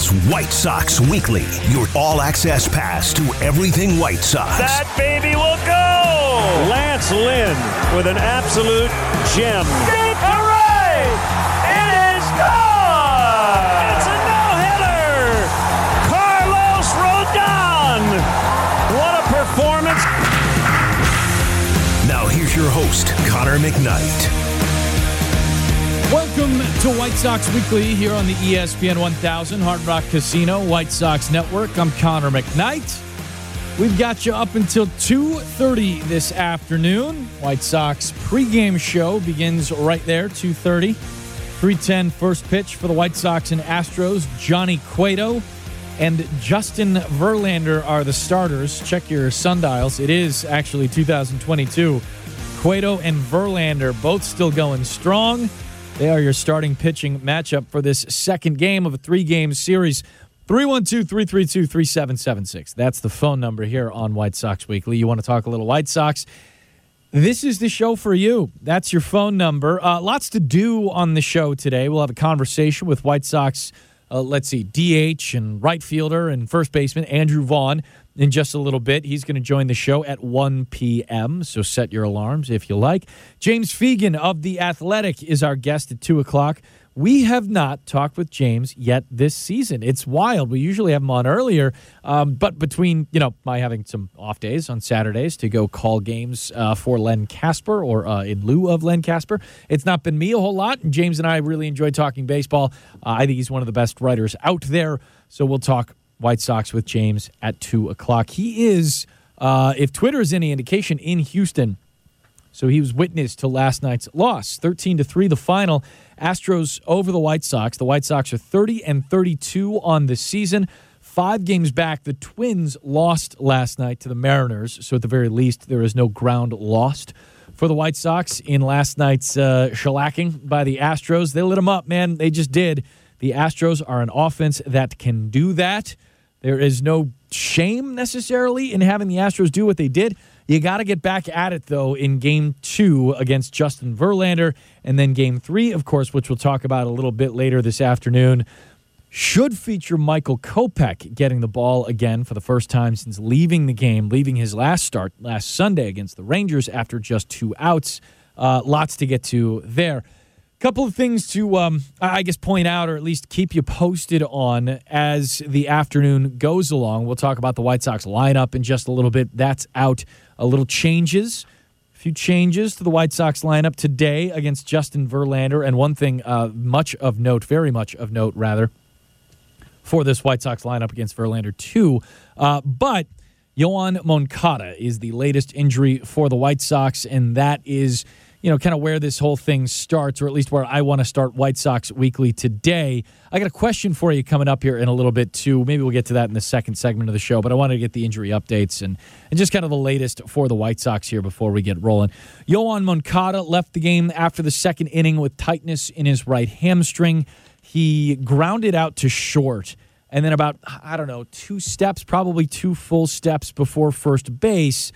is White Sox Weekly, your all access pass to everything White Sox. That baby will go! Lance Lynn with an absolute gem. Deep hooray! It is gone! It's a no-hitter! Carlos Rodon! What a performance! Now here's your host, Connor McKnight. Welcome to White Sox Weekly here on the ESPN 1000 Hard Rock Casino White Sox Network. I'm Connor McKnight. We've got you up until 2:30 this afternoon. White Sox pregame show begins right there, 2:30. 310 first pitch for the White Sox and Astros. Johnny Cueto and Justin Verlander are the starters. Check your sundials. It is actually 2022. Cueto and Verlander both still going strong. They are your starting pitching matchup for this second game of a three game series. 312 332 3776. That's the phone number here on White Sox Weekly. You want to talk a little White Sox? This is the show for you. That's your phone number. Uh, lots to do on the show today. We'll have a conversation with White Sox, uh, let's see, DH and right fielder and first baseman Andrew Vaughn in just a little bit. He's going to join the show at 1 p.m., so set your alarms if you like. James Fegan of The Athletic is our guest at 2 o'clock. We have not talked with James yet this season. It's wild. We usually have him on earlier, um, but between you know my having some off days on Saturdays to go call games uh, for Len Kasper or uh, in lieu of Len Kasper, it's not been me a whole lot. And James and I really enjoy talking baseball. Uh, I think he's one of the best writers out there. So we'll talk White Sox with James at two o'clock. He is, uh, if Twitter is any indication, in Houston. So he was witness to last night's loss, 13 to 3 the final. Astros over the White Sox. The White Sox are 30 and 32 on the season. 5 games back, the Twins lost last night to the Mariners, so at the very least there is no ground lost for the White Sox in last night's uh, shellacking by the Astros. They lit them up, man. They just did. The Astros are an offense that can do that. There is no shame necessarily in having the Astros do what they did. You got to get back at it, though, in game two against Justin Verlander. And then game three, of course, which we'll talk about a little bit later this afternoon, should feature Michael Kopech getting the ball again for the first time since leaving the game, leaving his last start last Sunday against the Rangers after just two outs. Uh, lots to get to there. Couple of things to, um, I guess, point out or at least keep you posted on as the afternoon goes along. We'll talk about the White Sox lineup in just a little bit. That's out. A little changes, a few changes to the White Sox lineup today against Justin Verlander. And one thing, uh, much of note, very much of note, rather, for this White Sox lineup against Verlander, too. Uh, but Yoan Moncada is the latest injury for the White Sox, and that is you know, kind of where this whole thing starts, or at least where I want to start White Sox Weekly today. I got a question for you coming up here in a little bit, too. Maybe we'll get to that in the second segment of the show, but I wanted to get the injury updates and, and just kind of the latest for the White Sox here before we get rolling. Yoan Moncada left the game after the second inning with tightness in his right hamstring. He grounded out to short. And then, about, I don't know, two steps, probably two full steps before first base,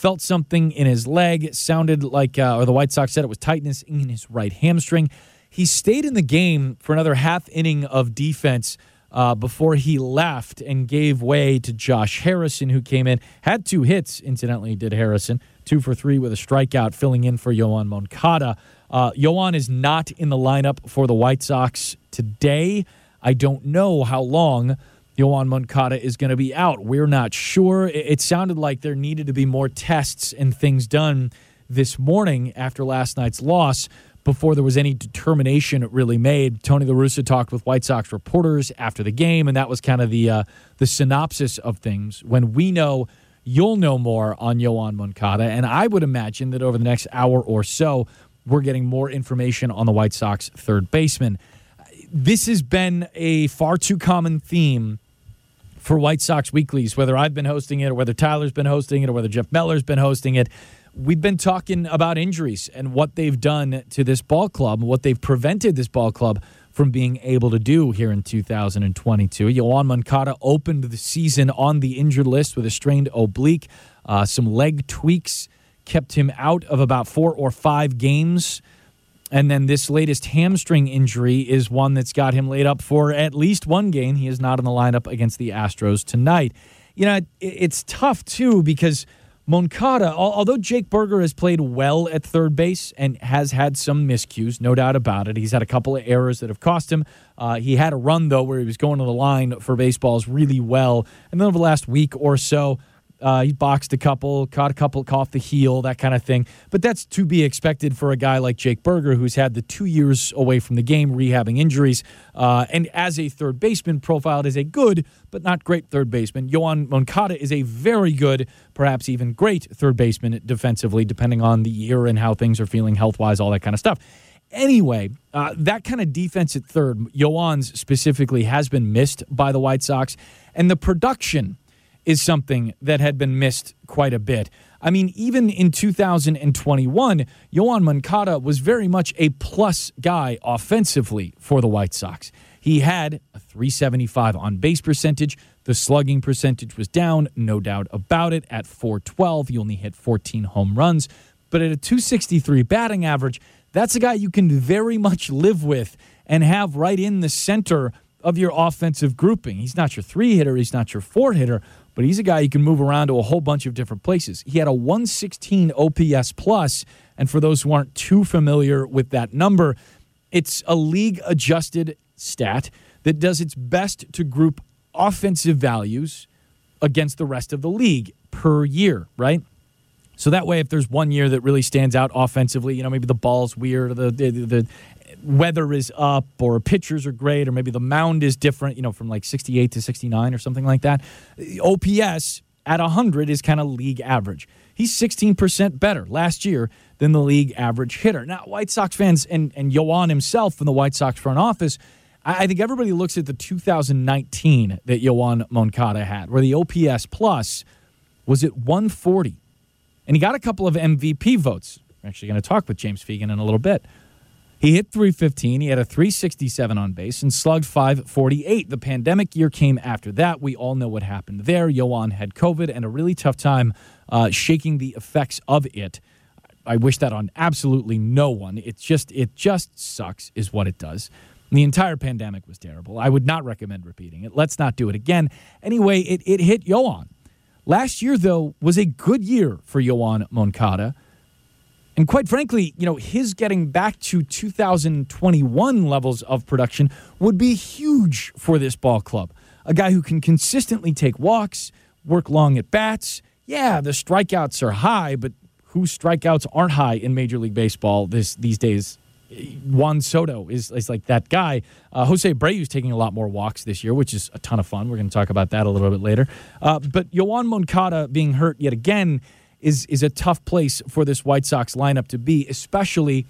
felt something in his leg. It sounded like, uh, or the White Sox said it was tightness in his right hamstring. He stayed in the game for another half inning of defense uh, before he left and gave way to Josh Harrison, who came in, had two hits, incidentally, did Harrison, two for three with a strikeout, filling in for Yoan Moncada. Uh, is not in the lineup for the White Sox today. I don't know how long Yoan Moncada is going to be out. We're not sure. It sounded like there needed to be more tests and things done this morning after last night's loss before there was any determination really made. Tony La Russa talked with White Sox reporters after the game, and that was kind of the uh, the synopsis of things. When we know, you'll know more on Yoan Moncada, and I would imagine that over the next hour or so, we're getting more information on the White Sox third baseman. This has been a far too common theme for White Sox weeklies, whether I've been hosting it or whether Tyler's been hosting it or whether Jeff Meller's been hosting it. We've been talking about injuries and what they've done to this ball club, what they've prevented this ball club from being able to do here in 2022. Yoan Moncada opened the season on the injured list with a strained oblique. Uh, some leg tweaks kept him out of about four or five games And then this latest hamstring injury is one that's got him laid up for at least one game. He is not in the lineup against the Astros tonight. You know, it, it's tough too because Moncada, although Jake Burger has played well at third base and has had some miscues, no doubt about it. He's had a couple of errors that have cost him. Uh, he had a run, though, where he was going to the line for baseballs really well. And then over the last week or so, uh, he boxed a couple, caught a couple off the heel, that kind of thing. But that's to be expected for a guy like Jake Burger, who's had the two years away from the game, rehabbing injuries, uh, and as a third baseman, profiled as a good but not great third baseman. Yoan Moncada is a very good, perhaps even great third baseman defensively, depending on the year and how things are feeling health wise, all that kind of stuff. Anyway, uh, that kind of defense at third, Yoan's specifically, has been missed by the White Sox, and the production is something that had been missed quite a bit. I mean, even in 2021, Yoan Moncada was very much a plus guy offensively for the White Sox. He had a 375 on base percentage. The slugging percentage was down, no doubt about it, at 412. He only hit 14 home runs. But at a 263 batting average, that's a guy you can very much live with and have right in the center of your offensive grouping. He's not your three hitter, he's not your four hitter, but he's a guy you can move around to a whole bunch of different places. He had a 116 OPS plus, and for those who aren't too familiar with that number, it's a league adjusted stat that does its best to group offensive values against the rest of the league per year, right? So that way, if there's one year that really stands out offensively, you know, maybe the ball's weird, or the, the, the weather is up or pitchers are great or maybe the mound is different, you know, from like 68 to 69 or something like that. OPS at 100 is kind of league average. He's 16% better last year than the league average hitter. Now, White Sox fans and, and Yoan himself from the White Sox front office, I, I think everybody looks at the 2019 that Yoan Moncada had, where the OPS plus was at 140. And he got a couple of MVP votes. We're actually going to talk with James Fegan in a little bit. He hit 315. He had a 367 on base and slugged 548. The pandemic year came after that. We all know what happened there. Yoan had COVID and a really tough time uh, shaking the effects of it. I wish that on absolutely no one. It just it just sucks, is what it does. The entire pandemic was terrible. I would not recommend repeating it. Let's not do it again. Anyway, it, it hit Yoan. Last year, though, was a good year for Yoan Moncada. And quite frankly, you know, his getting back to 2021 levels of production would be huge for this ball club. A guy who can consistently take walks, work long at bats. Yeah, the strikeouts are high, but whose strikeouts aren't high in Major League Baseball this these days? Juan Soto is, is like that guy. Uh, Jose Abreu's taking a lot more walks this year, which is a ton of fun. We're going to talk about that a little bit later. Uh, but Yoan Moncada being hurt yet again is is a tough place for this White Sox lineup to be, especially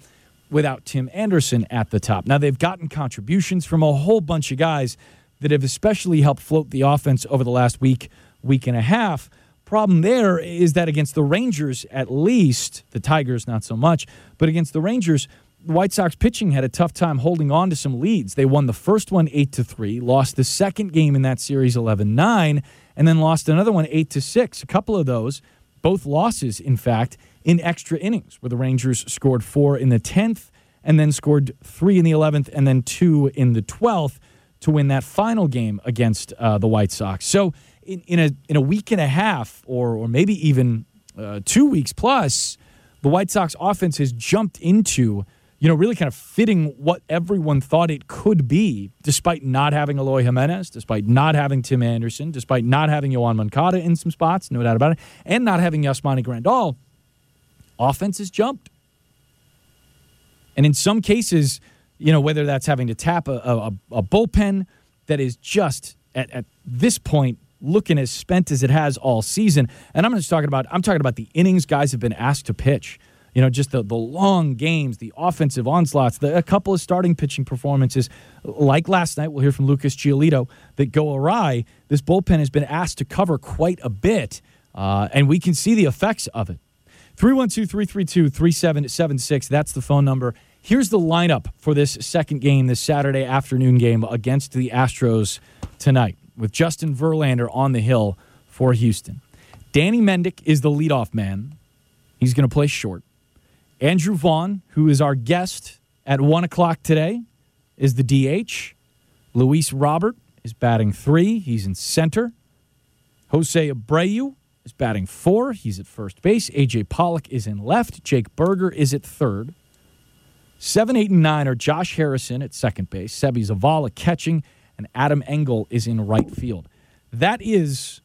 without Tim Anderson at the top. Now they've gotten contributions from a whole bunch of guys that have especially helped float the offense over the last week, week and a half. Problem there is that against the Rangers, at least the Tigers not so much, but against the Rangers, the White Sox pitching had a tough time holding on to some leads. They won the first one 8 to 3, lost the second game in that series 11-9, and then lost another one 8 to 6. A couple of those both losses, in fact, in extra innings, where the Rangers scored four in the 10th and then scored three in the 11th and then two in the 12th to win that final game against uh, the White Sox. So, in, in, a, in a week and a half, or, or maybe even uh, two weeks plus, the White Sox offense has jumped into you know, really kind of fitting what everyone thought it could be, despite not having Eloy Jimenez, despite not having Tim Anderson, despite not having Yoan Moncada in some spots, no doubt about it, and not having Yasmani Grandal. Offense has jumped. And in some cases, you know, whether that's having to tap a, a, a bullpen that is just at, at this point looking as spent as it has all season. And I'm just talking about I'm talking about the innings guys have been asked to pitch you know, just the, the long games, the offensive onslaughts, the, a couple of starting pitching performances, like last night, we'll hear from Lucas Giolito, that go awry. This bullpen has been asked to cover quite a bit, uh, and we can see the effects of it. 312 332 3776, that's the phone number. Here's the lineup for this second game, this Saturday afternoon game against the Astros tonight, with Justin Verlander on the hill for Houston. Danny Mendick is the leadoff man. He's going to play short. Andrew Vaughn, who is our guest at 1 o'clock today is the DH. Luis Robert is batting three. He's in center. Jose Abreu is batting four. He's at first base. AJ Pollock is in left. Jake Burger is at third. Seven, eight, and nine are Josh Harrison at second base. Seby Zavala catching, and Adam Engel is in right field. That is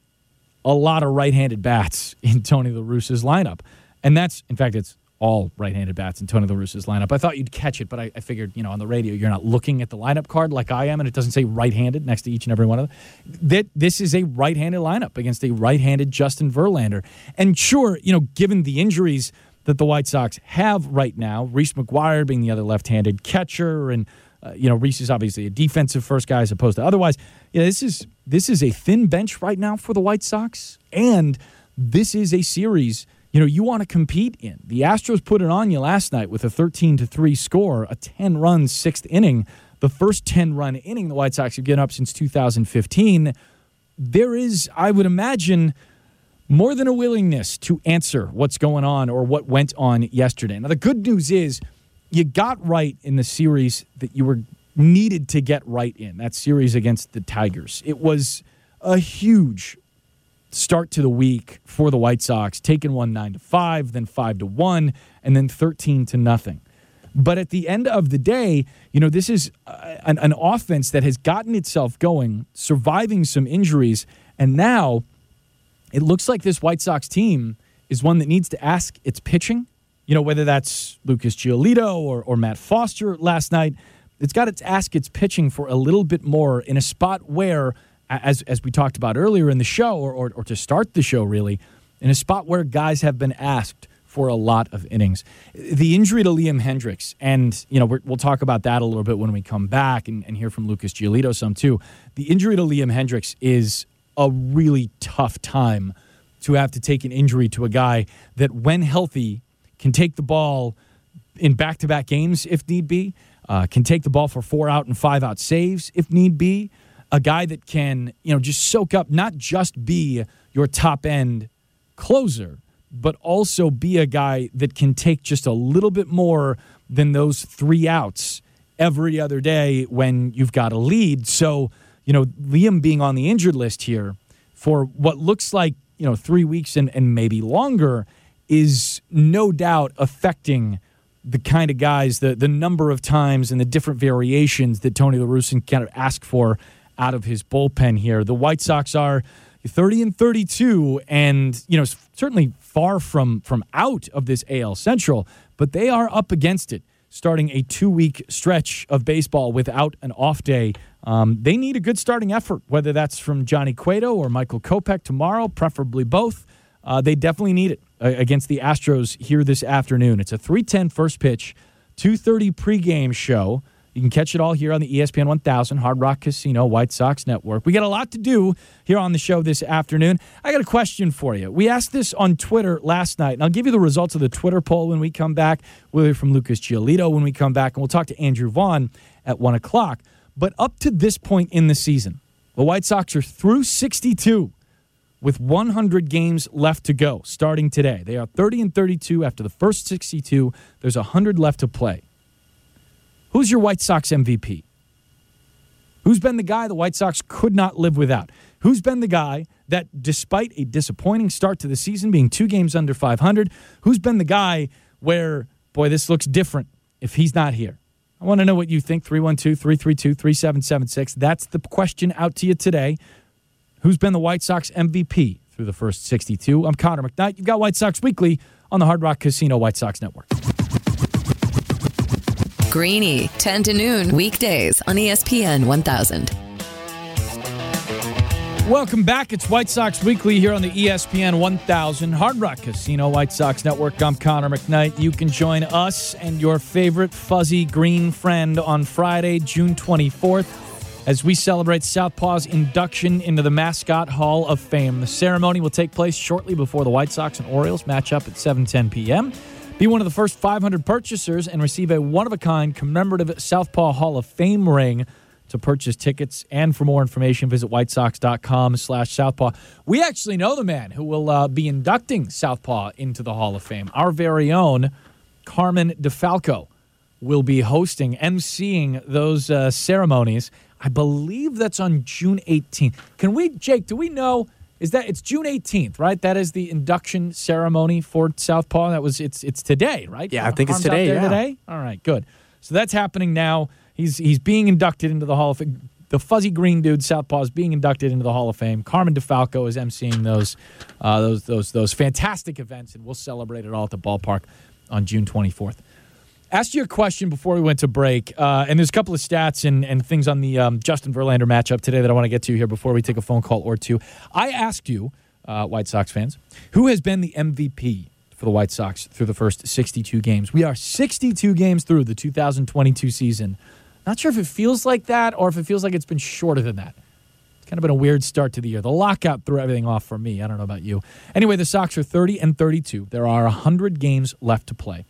a lot of right-handed bats in Tony La Russa's lineup, and that's in fact it's all right-handed bats in Tony La Russa's lineup. I thought you'd catch it, but I, I, figured, you know, on the radio you're not looking at the lineup card like I am, and it doesn't say right-handed next to each and every one of them. That this is a right-handed lineup against a right-handed Justin Verlander. And sure, you know, given the injuries that the White Sox have right now, Reese McGuire being the other left-handed catcher, and uh, you know, Reese is obviously a defensive first guy as opposed to otherwise. Yeah, this is this is a thin bench right now for the White Sox, and this is a series you know, you want to compete in. The Astros put it on you last night with a 13 to 3 score, a 10 run sixth inning, the first 10 run inning the White Sox have given up since 2015. There is, I would imagine, more than a willingness to answer what's going on or what went on yesterday. Now, the good news is you got right in the series that you were needed to get right in that series against the Tigers. It was a huge start to the week for the White Sox, taking one nine to five, then five to one, and then thirteen to nothing. But at the end of the day, you know, this is uh, an, an offense that has gotten itself going, surviving some injuries, and now it looks like this White Sox team is one that needs to ask its pitching. You know, whether that's Lucas Giolito or, or Matt Foster last night, it's got to ask its pitching for a little bit more in a spot where as as we talked about earlier in the show, or, or, or to start the show, really, in a spot where guys have been asked for a lot of innings. The injury to Liam Hendriks, and you know we will talk about that a little bit when we come back and, and hear from Lucas Giolito some too. The injury to Liam Hendriks is a really tough time to have to take an injury to a guy that, when healthy, can take the ball in back-to-back games if need be, uh, can take the ball for four out and five out saves if need be a guy that can, you know, just soak up, not just be your top end closer, but also be a guy that can take just a little bit more than those three outs every other day when you've got a lead. So, you know, Liam being on the injured list here for what looks like, you know, three weeks and, and maybe longer is no doubt affecting the kind of guys, the the number of times and the different variations that Tony La Russa kind of ask for out of his bullpen here. The White Sox are 30 and 32 and you know certainly far from from out of this AL Central, but they are up against it starting a 2-week stretch of baseball without an off day. Um, they need a good starting effort, whether that's from Johnny Cueto or Michael Kopech tomorrow, preferably both. Uh, they definitely need it uh, against the Astros here this afternoon. It's a 3:10 first pitch, 2:30 pregame show. You can catch it all here on the ESPN 1000 Hard Rock Casino White Sox Network. We got a lot to do here on the show this afternoon. I got a question for you. We asked this on Twitter last night, and I'll give you the results of the Twitter poll when we come back. We'll hear from Lucas Giolito when we come back, and we'll talk to Andrew Vaughn at 1 o'clock. But up to this point in the season, the White Sox are through 62 with 100 games left to go starting today. They are 30 and 32 after the first 62. There's 100 left to play. Who's your White Sox MVP? Who's been the guy the White Sox could not live without? Who's been the guy that, despite a disappointing start to the season, being two games under 500, who's been the guy where, boy, this looks different if he's not here? I want to know what you think. 312 332 3776. That's the question out to you today. Who's been the White Sox MVP through the first 62? I'm Connor McKnight. You've got White Sox Weekly on the Hard Rock Casino White Sox Network. Greeny, 10 to noon, weekdays on ESPN 1000. Welcome back. It's White Sox Weekly here on the ESPN 1000 Hard Rock Casino White Sox Network. I'm Connor McKnight. You can join us and your favorite fuzzy green friend on Friday, June 24th, as we celebrate Southpaw's induction into the Mascot Hall of Fame. The ceremony will take place shortly before the White Sox and Orioles match up at 7:10 p.m. Be one of the first 500 purchasers and receive a one of a kind commemorative Southpaw Hall of Fame ring. To purchase tickets and for more information, visit whitesox.com slash Southpaw. We actually know the man who will uh, be inducting Southpaw into the Hall of Fame, our very own Carmen DeFalco will be hosting, emceeing those uh, ceremonies. I believe that's on June 18th. Can we, Jake? Do we know? Is that it's June 18th, right? That is the induction ceremony for Southpaw. That was it's it's today, right? Yeah, I think it's today, yeah. Today. All right, good. So that's happening now. He's he's being inducted into the Hall of Fame. The fuzzy green dude Southpaw is being inducted into the Hall of Fame. Carmen DeFalco is emceeing those uh, those those those fantastic events, and we'll celebrate it all at the ballpark on June 24th. Asked you a question before we went to break, uh, and there's a couple of stats and, and things on the um, Justin Verlander matchup today that I want to get to here before we take a phone call or two. I asked you, uh, White Sox fans, who has been the MVP for the White Sox through the first 62 games? We are 62 games through the 2022 season. Not sure if it feels like that or if it feels like it's been shorter than that. It's kind of been a weird start to the year. The lockout threw everything off for me. I don't know about you. Anyway, the Sox are 30 and 32. There are 100 games left to play.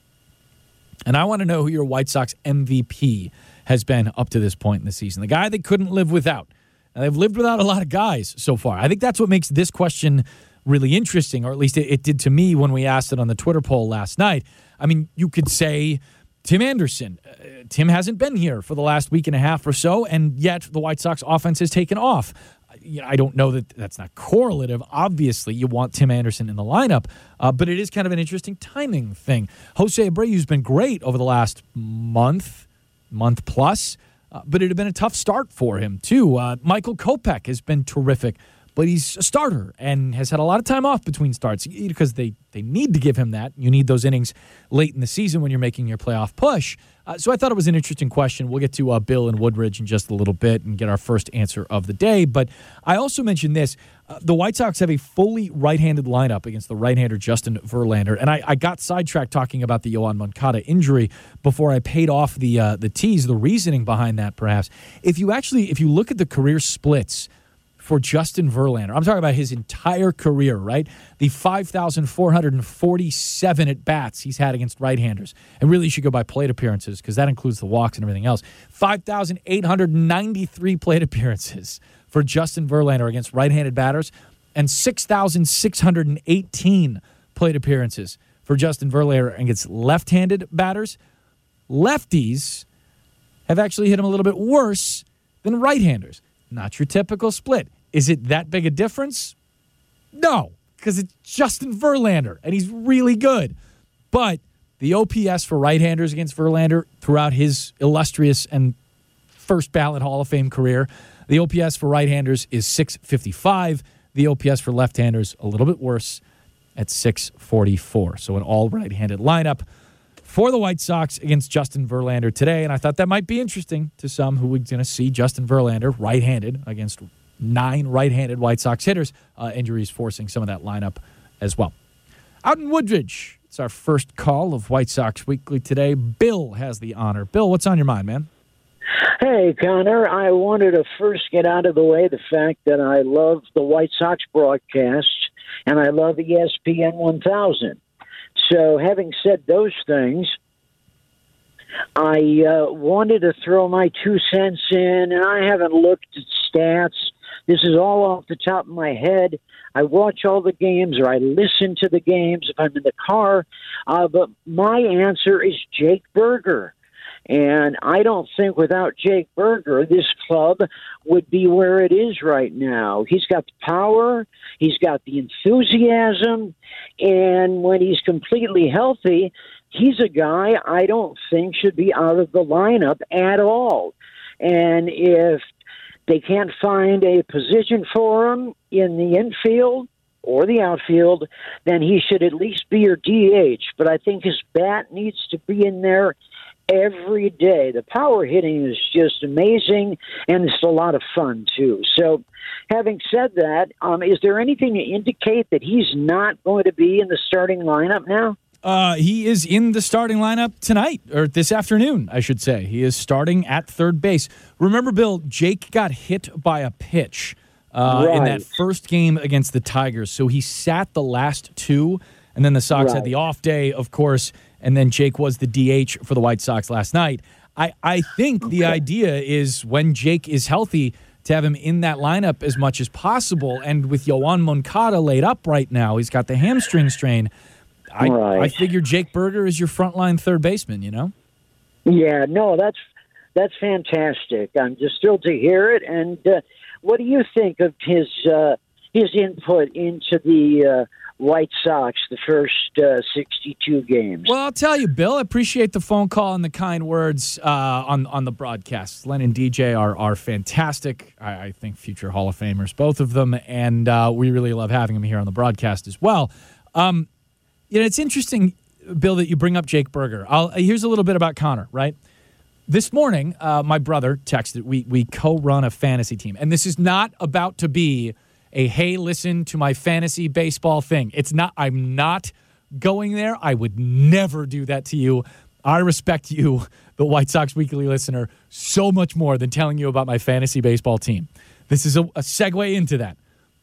And I want to know who your White Sox MVP has been up to this point in the season. The guy they couldn't live without. And they've lived without a lot of guys so far. I think that's what makes this question really interesting, or at least it, it did to me when we asked it on the Twitter poll last night. I mean, you could say Tim Anderson. Uh, Tim hasn't been here for the last week and a half or so, and yet the White Sox offense has taken off. You know, I don't know that that's not correlative. Obviously, you want Tim Anderson in the lineup, uh, but it is kind of an interesting timing thing. Jose Abreu's been great over the last month, month plus, uh, but it had been a tough start for him too. Uh, Michael Kopech has been terrific, but he's a starter and has had a lot of time off between starts because they they need to give him that. You need those innings late in the season when you're making your playoff push. Uh, so I thought it was an interesting question. We'll get to uh, Bill and Woodridge in just a little bit and get our first answer of the day. But I also mentioned this: uh, the White Sox have a fully right-handed lineup against the right-hander Justin Verlander, and I, I got sidetracked talking about the Yoan Moncada injury before I paid off the uh, the tease, the reasoning behind that. Perhaps if you actually if you look at the career splits for Justin Verlander. I'm talking about his entire career, right? The 5,447 at bats he's had against right handers. And really, you should go by plate appearances because that includes the walks and everything else. 5,893 plate appearances for Justin Verlander against right handed batters, and 6,618 plate appearances for Justin Verlander against left handed batters. Lefties have actually hit him a little bit worse than right handers. Not your typical split. Is it that big a difference? No, because it's Justin Verlander, and he's really good. But the OPS for right handers against Verlander throughout his illustrious and first ballot Hall of Fame career, the OPS for right handers is 655. The OPS for left handers, a little bit worse at 644. So an all right handed lineup for the White Sox against Justin Verlander today. And I thought that might be interesting to some who were going to see Justin Verlander right handed against nine right handed White Sox hitters. Uh, injuries forcing some of that lineup as well. Out in Woodridge, it's our first call of White Sox Weekly today. Bill has the honor. Bill, what's on your mind, man? Hey, Connor, I wanted to first get out of the way the fact that I love the White Sox broadcast and I love ESPN 1000. So, having said those things, I uh, wanted to throw my two cents in, and I haven't looked at stats. This is all off the top of my head. I watch all the games or I listen to the games if I'm in the car. Uh, but my answer is Jake Burger. And I don't think without Jake Burger, this club would be where it is right now. He's got the power, he's got the enthusiasm, and when he's completely healthy, he's a guy I don't think should be out of the lineup at all. And if they can't find a position for him in the infield or the outfield, then he should at least be your DH. But I think his bat needs to be in there every day. The power hitting is just amazing, and it's a lot of fun too. So, having said that, um, is there anything to indicate that he's not going to be in the starting lineup now? Uh, he is in the starting lineup tonight, or this afternoon, I should say. He is starting at third base. Remember, Bill, Jake got hit by a pitch uh, in that first game against the Tigers. So he sat the last two, and then the Sox had the off day, of course, and then Jake was the DH for the White Sox last night. I, I think the idea is when Jake is healthy, to have him in that lineup as much as possible. And with Yoan Moncada laid up right now, he's got the hamstring strain. I, Right. I figure Jake Burger is your frontline third baseman, you know? Yeah, no, that's that's fantastic. I'm just thrilled to hear it. And uh, what do you think of his uh, his input into the uh, White Sox the first uh, 62 games? Well, I'll tell you, Bill. I appreciate the phone call and the kind words uh, on on the broadcast. Len and DJ are are fantastic. I, I think future Hall of Famers, both of them, and uh, we really love having them here on the broadcast as well. Um, you know, it's interesting, Bill, that you bring up Jake Burger. I'll, here's a little bit about Connor, right? This morning, uh, my brother texted. We we co-run a fantasy team, and this is not about to be a hey, listen to my fantasy baseball thing. It's not. I'm not going there. I would never do that to you. I respect you, the White Sox Weekly listener, so much more than telling you about my fantasy baseball team. This is a, a segue into that.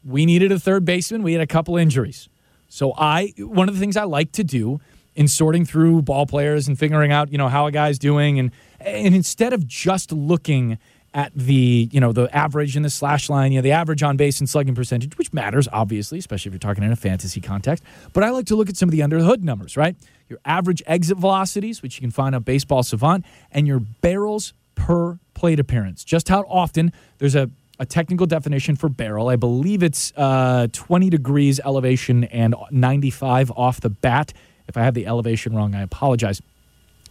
We needed a third baseman. We had a couple injuries. So I one of the things I like to do in sorting through ball players and figuring out, you know, how a guy's doing and and instead of just looking at the you know the average in the slash line, you know the average on base and slugging percentage, which matters obviously, especially if you're talking in a fantasy context. But I like to look at some of the under the hood numbers, right? Your average exit velocities, which you can find on Baseball Savant, and your barrels per plate appearance. Just how often there's a a technical definition for barrel. I believe it's uh, 20 degrees elevation and 95 off the bat. If I have the elevation wrong, I apologize.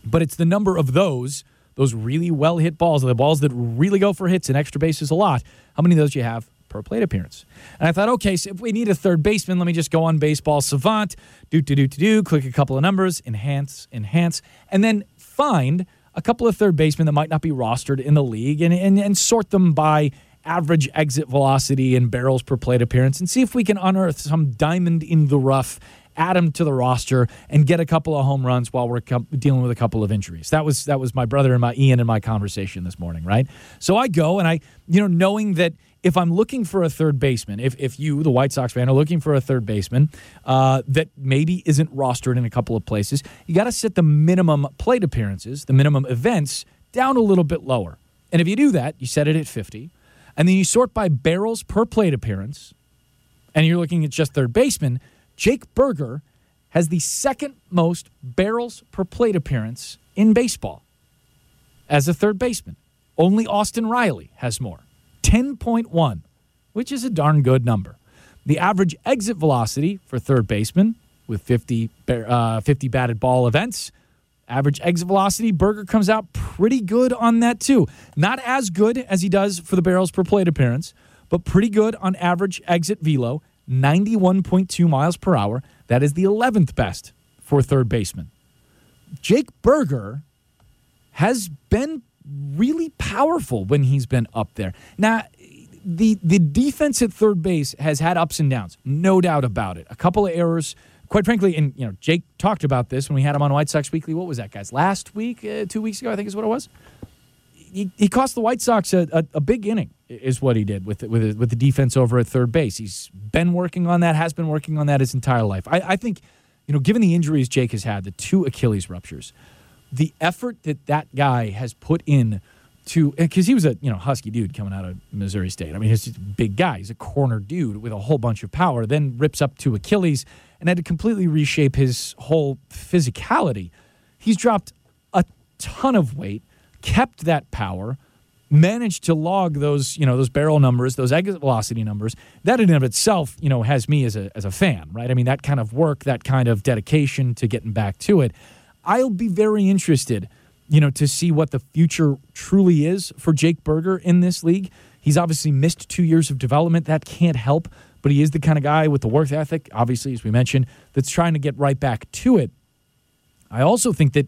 But it's the number of those those really well hit balls, the balls that really go for hits and extra bases a lot, how many of those you have per plate appearance? And I thought, okay, so if we need a third baseman, let me just go on Baseball Savant, do, do, do, do, do, click a couple of numbers, enhance, enhance, and then find a couple of third basemen that might not be rostered in the league and, and, and sort them by average exit velocity and barrels per plate appearance and see if we can unearth some diamond in the rough add him to the roster, and get a couple of home runs while we're dealing with a couple of injuries. That was that was my brother and my Ian and my conversation this morning, right? So I go and I, you know, knowing that if I'm looking for a third baseman, if, if you, the White Sox fan, are looking for a third baseman uh, that maybe isn't rostered in a couple of places, you got to set the minimum plate appearances, the minimum events, down a little bit lower. And if you do that, you set it at 50, and then you sort by barrels per plate appearance, and you're looking at just third baseman, Jake Burger has the second most barrels per plate appearance in baseball as a third baseman. Only Austin Riley has more 10.1, which is a darn good number. The average exit velocity for third baseman with 50, uh, 50 batted ball events. Average exit velocity, Burger comes out pretty good on that too. Not as good as he does for the barrels per plate appearance, but pretty good on average exit velo 91.2 miles per hour. That is the 11th best for third baseman. Jake Burger has been really powerful when he's been up there. Now, the the defense at third base has had ups and downs, no doubt about it. A couple of errors, quite frankly, and you know, Jake talked about this when we had him on White Sox Weekly. What was that, guys? Last week, uh, two weeks ago, I think is what it was. He, he cost the White Sox a, a, a big inning is what he did with the, with the, with the defense over at third base. He's been working on that, has been working on that his entire life. I, I think, you know, given the injuries Jake has had, the two Achilles ruptures, the effort that that guy has put in to because he was a you know husky dude coming out of Missouri State. I mean, he's a big guy. He's a corner dude with a whole bunch of power. Then rips up to Achilles and had to completely reshape his whole physicality. He's dropped a ton of weight, kept that power managed to log those, you know, those barrel numbers, those exit velocity numbers, that in and of itself, you know, has me as a, as a fan, right? I mean, that kind of work, that kind of dedication to getting back to it. I'll be very interested, you know, to see what the future truly is for Jake Burger in this league. He's obviously missed two years of development. That can't help, but he is the kind of guy with the work ethic, obviously, as we mentioned, that's trying to get right back to it. I also think that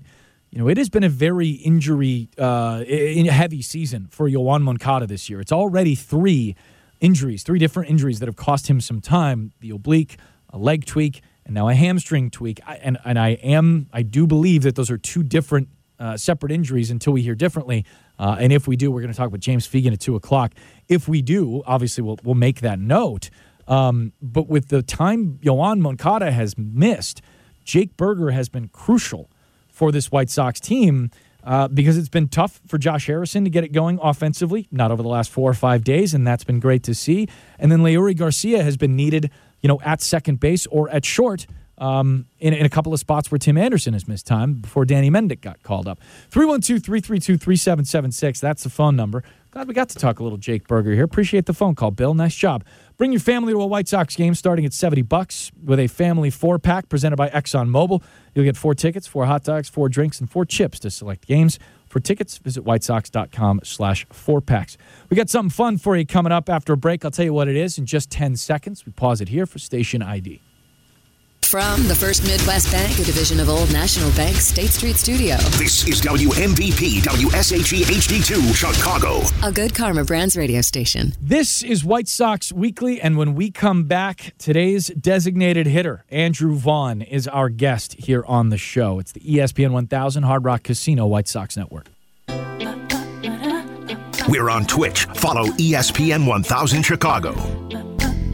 you know, it has been a very injury uh, heavy season for Yoan Moncada this year. It's already three injuries, three different injuries that have cost him some time the oblique, a leg tweak, and now a hamstring tweak. I, and, and I am, I do believe that those are two different, uh, separate injuries until we hear differently. Uh, and if we do, we're going to talk with James Fegan at two o'clock. If we do, obviously, we'll, we'll make that note. Um, but with the time Yoan Moncada has missed, Jake Burger has been crucial for this White Sox team uh, because it's been tough for Josh Harrison to get it going offensively, not over the last four or five days, and that's been great to see. And then Leury Garcia has been needed, you know, at second base or at short um, in, in a couple of spots where Tim Anderson has missed time before Danny Mendick got called up. 312 332 3776. That's the phone number. Glad we got to talk a little Jake Burger here. Appreciate the phone call, Bill. Nice job. Bring your family to a White Sox game starting at 70 bucks with a family four pack presented by ExxonMobil. You'll get four tickets, four hot dogs, four drinks, and four chips to select games. For tickets, visit whitesox.com slash four packs. We got something fun for you coming up after a break. I'll tell you what it is in just 10 seconds. We pause it here for station ID. From the First Midwest Bank, a division of Old National Bank, State Street Studio. This is WMVP WSHE HD2 Chicago. A good Karma Brands radio station. This is White Sox Weekly, and when we come back, today's designated hitter, Andrew Vaughn, is our guest here on the show. It's the ESPN 1000 Hard Rock Casino White Sox Network. We're on Twitch. Follow ESPN 1000 Chicago.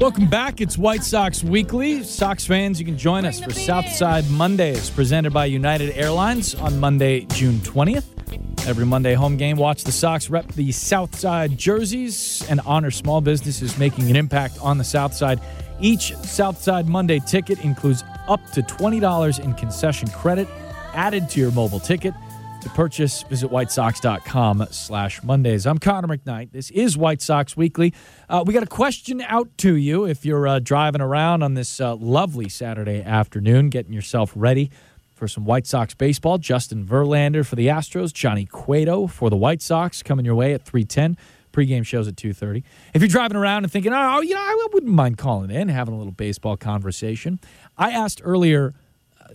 Welcome back. It's White Sox Weekly. Sox fans, you can join us for Southside Mondays, presented by United Airlines on Monday, June 20th. Every Monday home game, watch the Sox rep the Southside jerseys and honor small businesses making an impact on the Southside. Each Southside Monday ticket includes up to $20 in concession credit added to your mobile ticket. To purchase, visit whitesox.com slash Mondays. I'm Connor McKnight. This is White Sox Weekly. Uh, we got a question out to you if you're uh, driving around on this uh, lovely Saturday afternoon, getting yourself ready for some White Sox baseball. Justin Verlander for the Astros, Johnny Cueto for the White Sox coming your way at 310. Pregame shows at 2.30. If you're driving around and thinking, oh, you know, I wouldn't mind calling in, having a little baseball conversation. I asked earlier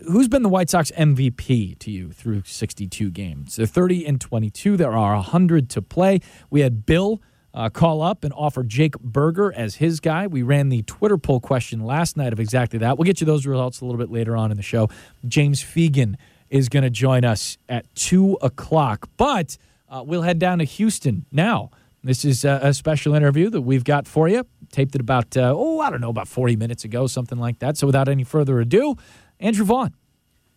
who's been the White Sox MVP to you through 62 games? They're 30 and 22. There are 100 to play. We had Bill uh, call up and offer Jake Burger as his guy. We ran the Twitter poll question last night of exactly that. We'll get you those results a little bit later on in the show. James Fegan is going to join us at 2 o'clock, but uh, we'll head down to Houston now. This is a, special interview that we've got for you. Taped it about, uh, oh, I don't know, about 40 minutes ago, something like that. So without any further ado, Andrew Vaughn.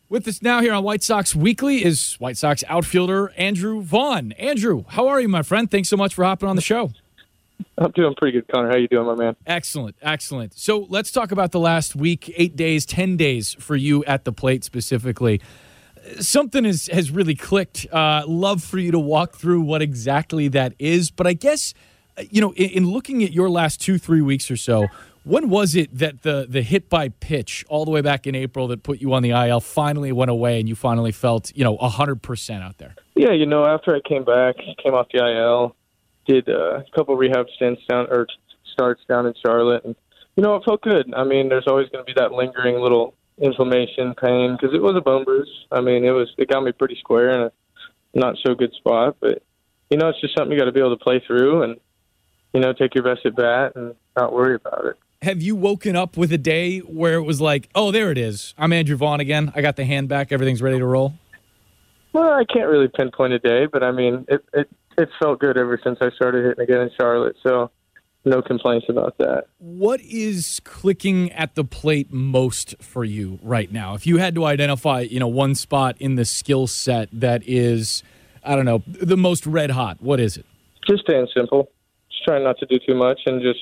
With us now here on White Sox Weekly is White Sox outfielder Andrew Vaughn. Andrew, how are you, my friend? Thanks so much for hopping on the show. I'm doing pretty good, Connor. How are you doing, my man? Excellent, excellent. So let's talk about the last week, eight days, ten days for you at the plate specifically. Something has has really clicked. Uh, love for you to walk through what exactly that is. But I guess uh, you know, in, in looking at your last two, three weeks or so, when was it that the the hit by pitch all the way back in April that put you on the IL finally went away and you finally felt you know hundred percent out there? Yeah, you know, after I came back, came off the IL, did a couple rehab stints down or starts down in Charlotte, and you know, it felt good. I mean, there's always going to be that lingering little inflammation, pain because it was a bone bruise. I mean, it was it got me pretty square in a not so good spot, but you know, it's just something you got to be able to play through and you know, take your best at bat and not worry about it. Have you woken up with a day where it was like, oh, there it is. I'm Andrew Vaughn again. I got the hand back. Everything's ready to roll. Well, I can't really pinpoint a day, but I mean, it it it felt good ever since I started hitting again in Charlotte. So, no complaints about that. What is clicking at the plate most for you right now? If you had to identify, you know, one spot in the skill set that is, I don't know, the most red hot, what is it? Just staying simple, just trying not to do too much, and just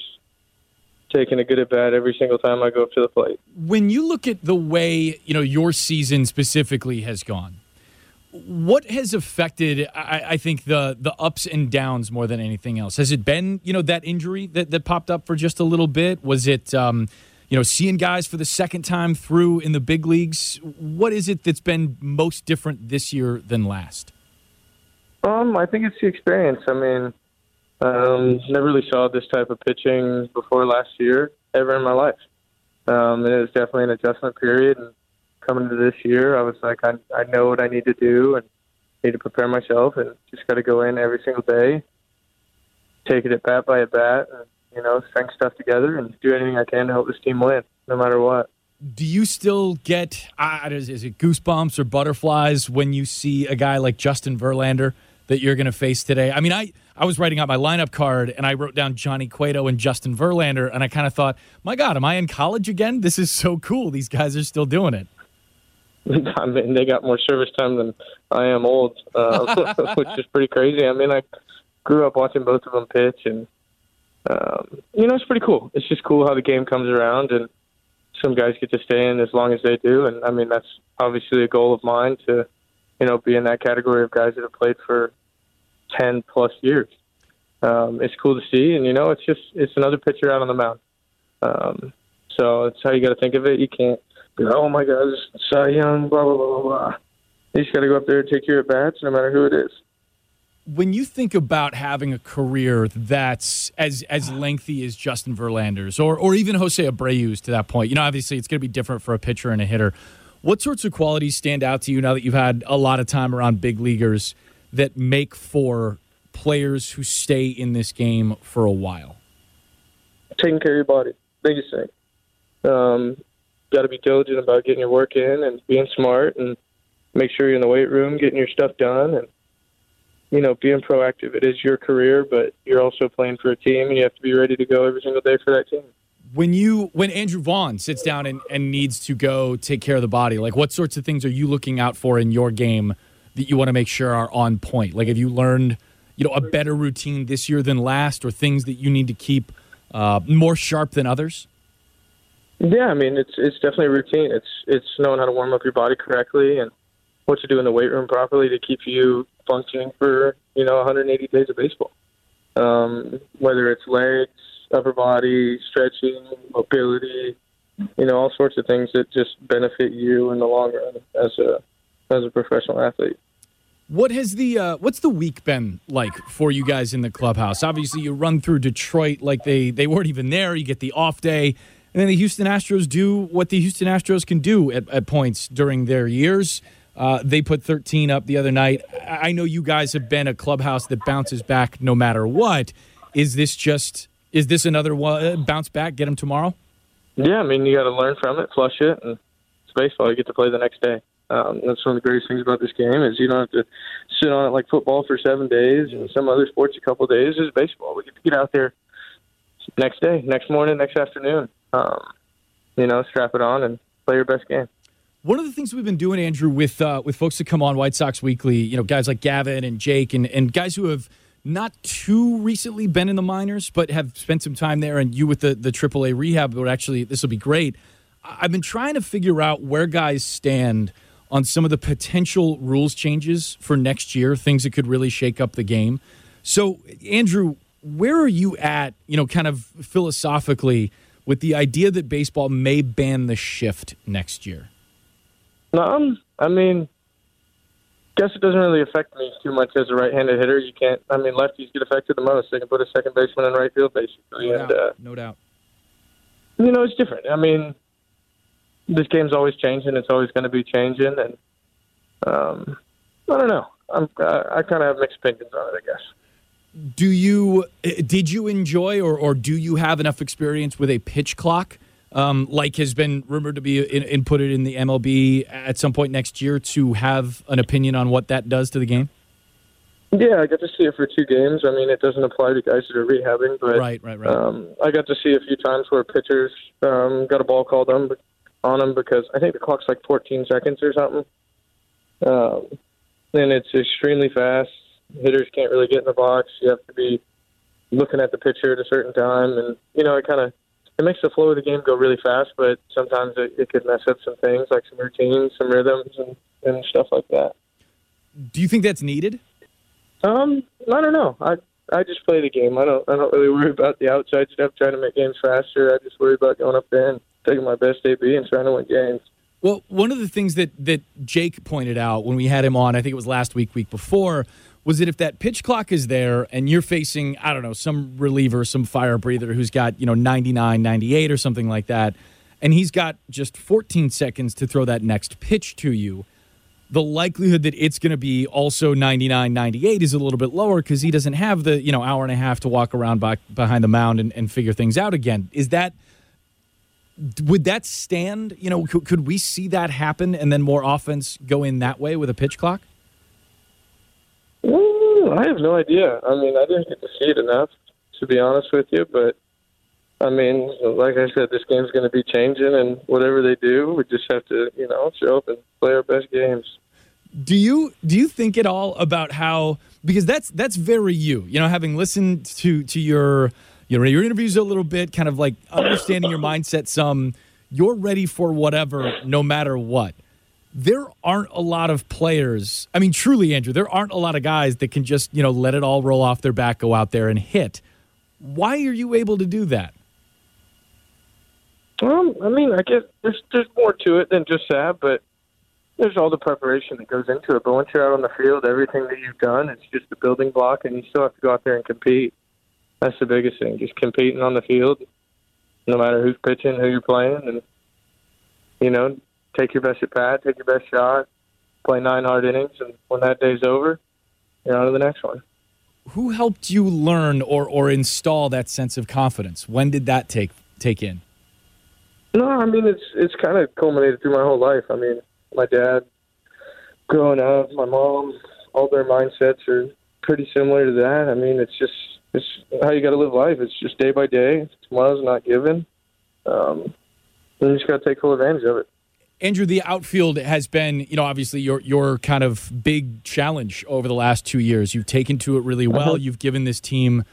taking a good at bat every single time I go up to the plate. When you look at the way, you know, your season specifically has gone, what has affected I, I think the the ups and downs more than anything else? Has it been, you know, that injury that, that popped up for just a little bit? Was it um, you know, seeing guys for the second time through in the big leagues? What is it that's been most different this year than last? Um, I think it's the experience. I mean, um, never really saw this type of pitching before last year ever in my life. Um, and it was definitely an adjustment period. And coming into this year, I was like, I, I know what I need to do and need to prepare myself and just got to go in every single day, take it at bat by at bat, and you know, string stuff together and do anything I can to help this team win, no matter what. Do you still get uh, is, is it goosebumps or butterflies when you see a guy like Justin Verlander that you're going to face today? I mean, I I was writing out my lineup card and I wrote down Johnny Cueto and Justin Verlander, and I kind of thought, my God, am I in college again? This is so cool. These guys are still doing it. I mean, they got more service time than I am old, uh, which is pretty crazy. I mean, I grew up watching both of them pitch, and um, you know, it's pretty cool. It's just cool how the game comes around, and some guys get to stay in as long as they do, and I mean that's obviously a goal of mine to, you know, be in that category of guys that have played for ten plus years. Um, it's cool to see, and you know, it's just it's another pitcher out on the mound. Um, so that's how you got to think of it. You can't be like, oh my God, Cy Young, blah blah blah blah blah. You just got to go up there and take your at bats, no matter who it is. When you think about having a career that's as as lengthy as Justin Verlander's, or or even Jose Abreu's to that point, you know, obviously it's going to be different for a pitcher and a hitter. What sorts of qualities stand out to you now that you've had a lot of time around big leaguers that make for players who stay in this game for a while? Taking care of your body, biggest thing. Um, got to be diligent about getting your work in and being smart and make sure you're in the weight room, getting your stuff done, and you know, being proactive. It is your career, but you're also playing for a team, and you have to be ready to go every single day for that team. When you when Andrew Vaughn sits down and, and needs to go take care of the body, like what sorts of things are you looking out for in your game that you want to make sure are on point? Like have you learned, you know, a better routine this year than last, or things that you need to keep uh, more sharp than others? Yeah, I mean it's it's definitely routine. It's it's knowing how to warm up your body correctly and what to do in the weight room properly to keep you functioning for you know 180 days of baseball. Um, whether it's legs, upper body, stretching, mobility, you know, all sorts of things that just benefit you in the long run as a as a professional athlete. What has the uh, what's the week been like for you guys in the clubhouse? Obviously, you run through Detroit like they they weren't even there. You get the off day, and then the Houston Astros do what the Houston Astros can do at, at points during their years. Uh, they put 13 up the other night. I know you guys have been a clubhouse that bounces back no matter what. Is this just is this another one, uh, bounce back? Get them tomorrow? Yeah, I mean you got to learn from it, flush it, and it's baseball. You get to play the next day. Um, that's one of the greatest things about this game is you don't have to sit on it like football for seven days and some other sports a couple of days. Is baseball. We get to get out there next day, next morning, next afternoon. Um, you know, strap it on and play your best game. One of the things we've been doing, Andrew, with uh, with folks that come on White Sox Weekly, you know, guys like Gavin and Jake, and and guys who have not too recently been in the minors, but have spent some time there, and you with the the AAA rehab would actually this will be great. I've been trying to figure out where guys stand on some of the potential rules changes for next year, things that could really shake up the game. So, Andrew, where are you at, you know, kind of philosophically with the idea that baseball may ban the shift next year? Um, I mean, guess it doesn't really affect me too much as a right-handed hitter. You can't. I mean, lefties get affected the most. They can put a second baseman in right field, basically, No and doubt. uh, no doubt. you know it's different. I mean, this game's always changing. It's always going to be changing, and um, I don't know. I'm, I, I kind of have mixed opinions on it. I guess. Do you eh, did you enjoy or or do you have enough experience with a pitch clock? Um, like has been rumored to be in, inputted in the MLB at some point next year to have an opinion on what that does to the game. Yeah, I got to see it for two games. I mean, it doesn't apply to guys that are rehabbing, but Right, right, right. Um, I got to see a few times where pitchers um, got a ball called on, on them because I think the clock's like 14 seconds or something. Um, and it's extremely fast. Hitters can't really get in the box. You have to be looking at the pitcher at a certain time, and you know it kind of it makes the flow of the game go really fast. But sometimes it, it could mess up some things like some routines, some rhythms, and, and stuff like that. Do you think that's needed? Um, I don't know. I I just play the game. I don't I don't really worry about the outside stuff, trying to make games faster. I just worry about going up there and taking my best AB and trying to win games. Well, one of the things that that Jake pointed out when we had him on, I think it was last week, week before, was that if that pitch clock is there and you're facing, I don't know, some reliever, some fire breather who's got, you know, 99, 98 or something like that, and he's got just 14 seconds to throw that next pitch to you, the likelihood that it's going to be also 99, 98 is a little bit lower because he doesn't have the, you know, hour and a half to walk around back behind the mound and, and figure things out again. Is that would that stand? You know, could, could we see that happen and then more offense go in that way with a pitch clock? Ooh, I have no idea. I mean, I didn't get to see it enough, to be honest with you. But I mean, like I said, this game's going to be changing, and whatever they do, we just have to, you know, show up and play our best games. Do you do you think at all about how because that's that's very you. You know, having listened to to your you know your interviews a little bit, kind of like understanding your mindset some. you're ready for whatever, no matter what. There aren't a lot of players. I mean, truly, Andrew, there aren't a lot of guys that can just, you know, let it all roll off their back, go out there and hit. Why are you able to do that? Um, I mean, I guess there's there's more to it than just that, but there's all the preparation that goes into it. But once you're out on the field, everything that you've done, it's just a building block, and you still have to go out there and compete. That's the biggest thing, just competing on the field, no matter who's pitching, who you're playing, and you know, take your best at bat, take your best shot, play nine hard innings, and when that day's over, you're on to the next one. Who helped you learn or or install that sense of confidence? When did that take take in? No, I mean it's it's kind of culminated through my whole life. I mean, my dad, growing up, my mom, all their mindsets are pretty similar to that. I mean, it's just it's how you got to live life. It's just day by day. Tomorrow's not given. Um, you just got to take full advantage of it. Andrew, the outfield has been, you know, obviously your your kind of big challenge over the last two years. You've taken to it really well. Uh-huh. You've given this team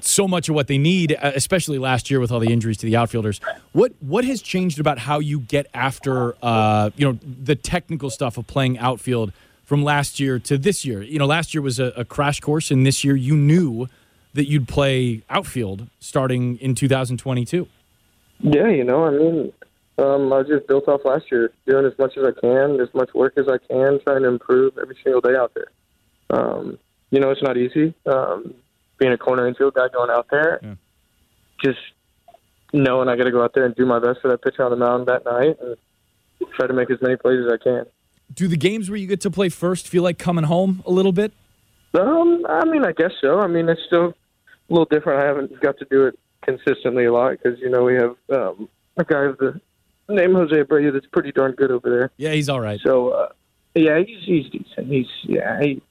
so much of what they need, uh, especially last year with all the injuries to the outfielders. What what has changed about how you get after uh, you know the technical stuff of playing outfield from last year to this year? You know, last year was a, a crash course, and this year you knew that you'd play outfield starting in 2022. Yeah, you know, I mean, um, I just built off last year, doing as much as I can, as much work as I can, trying to improve every single day out there. Um, you know, it's not easy. Um, being a corner infield guy going out there, yeah. just knowing I got to go out there and do my best for that pitcher on the mound that night and try to make as many plays as I can. Do the games where you get to play first feel like coming home a little bit? Um, I mean, I guess so. I mean, it's still a little different. I haven't got to do it consistently a lot because you know we have um, a guy of the name Jose Abreu that's pretty darn good over there. Yeah, he's all right. So, uh, yeah, he's he's decent. He's yeah, he,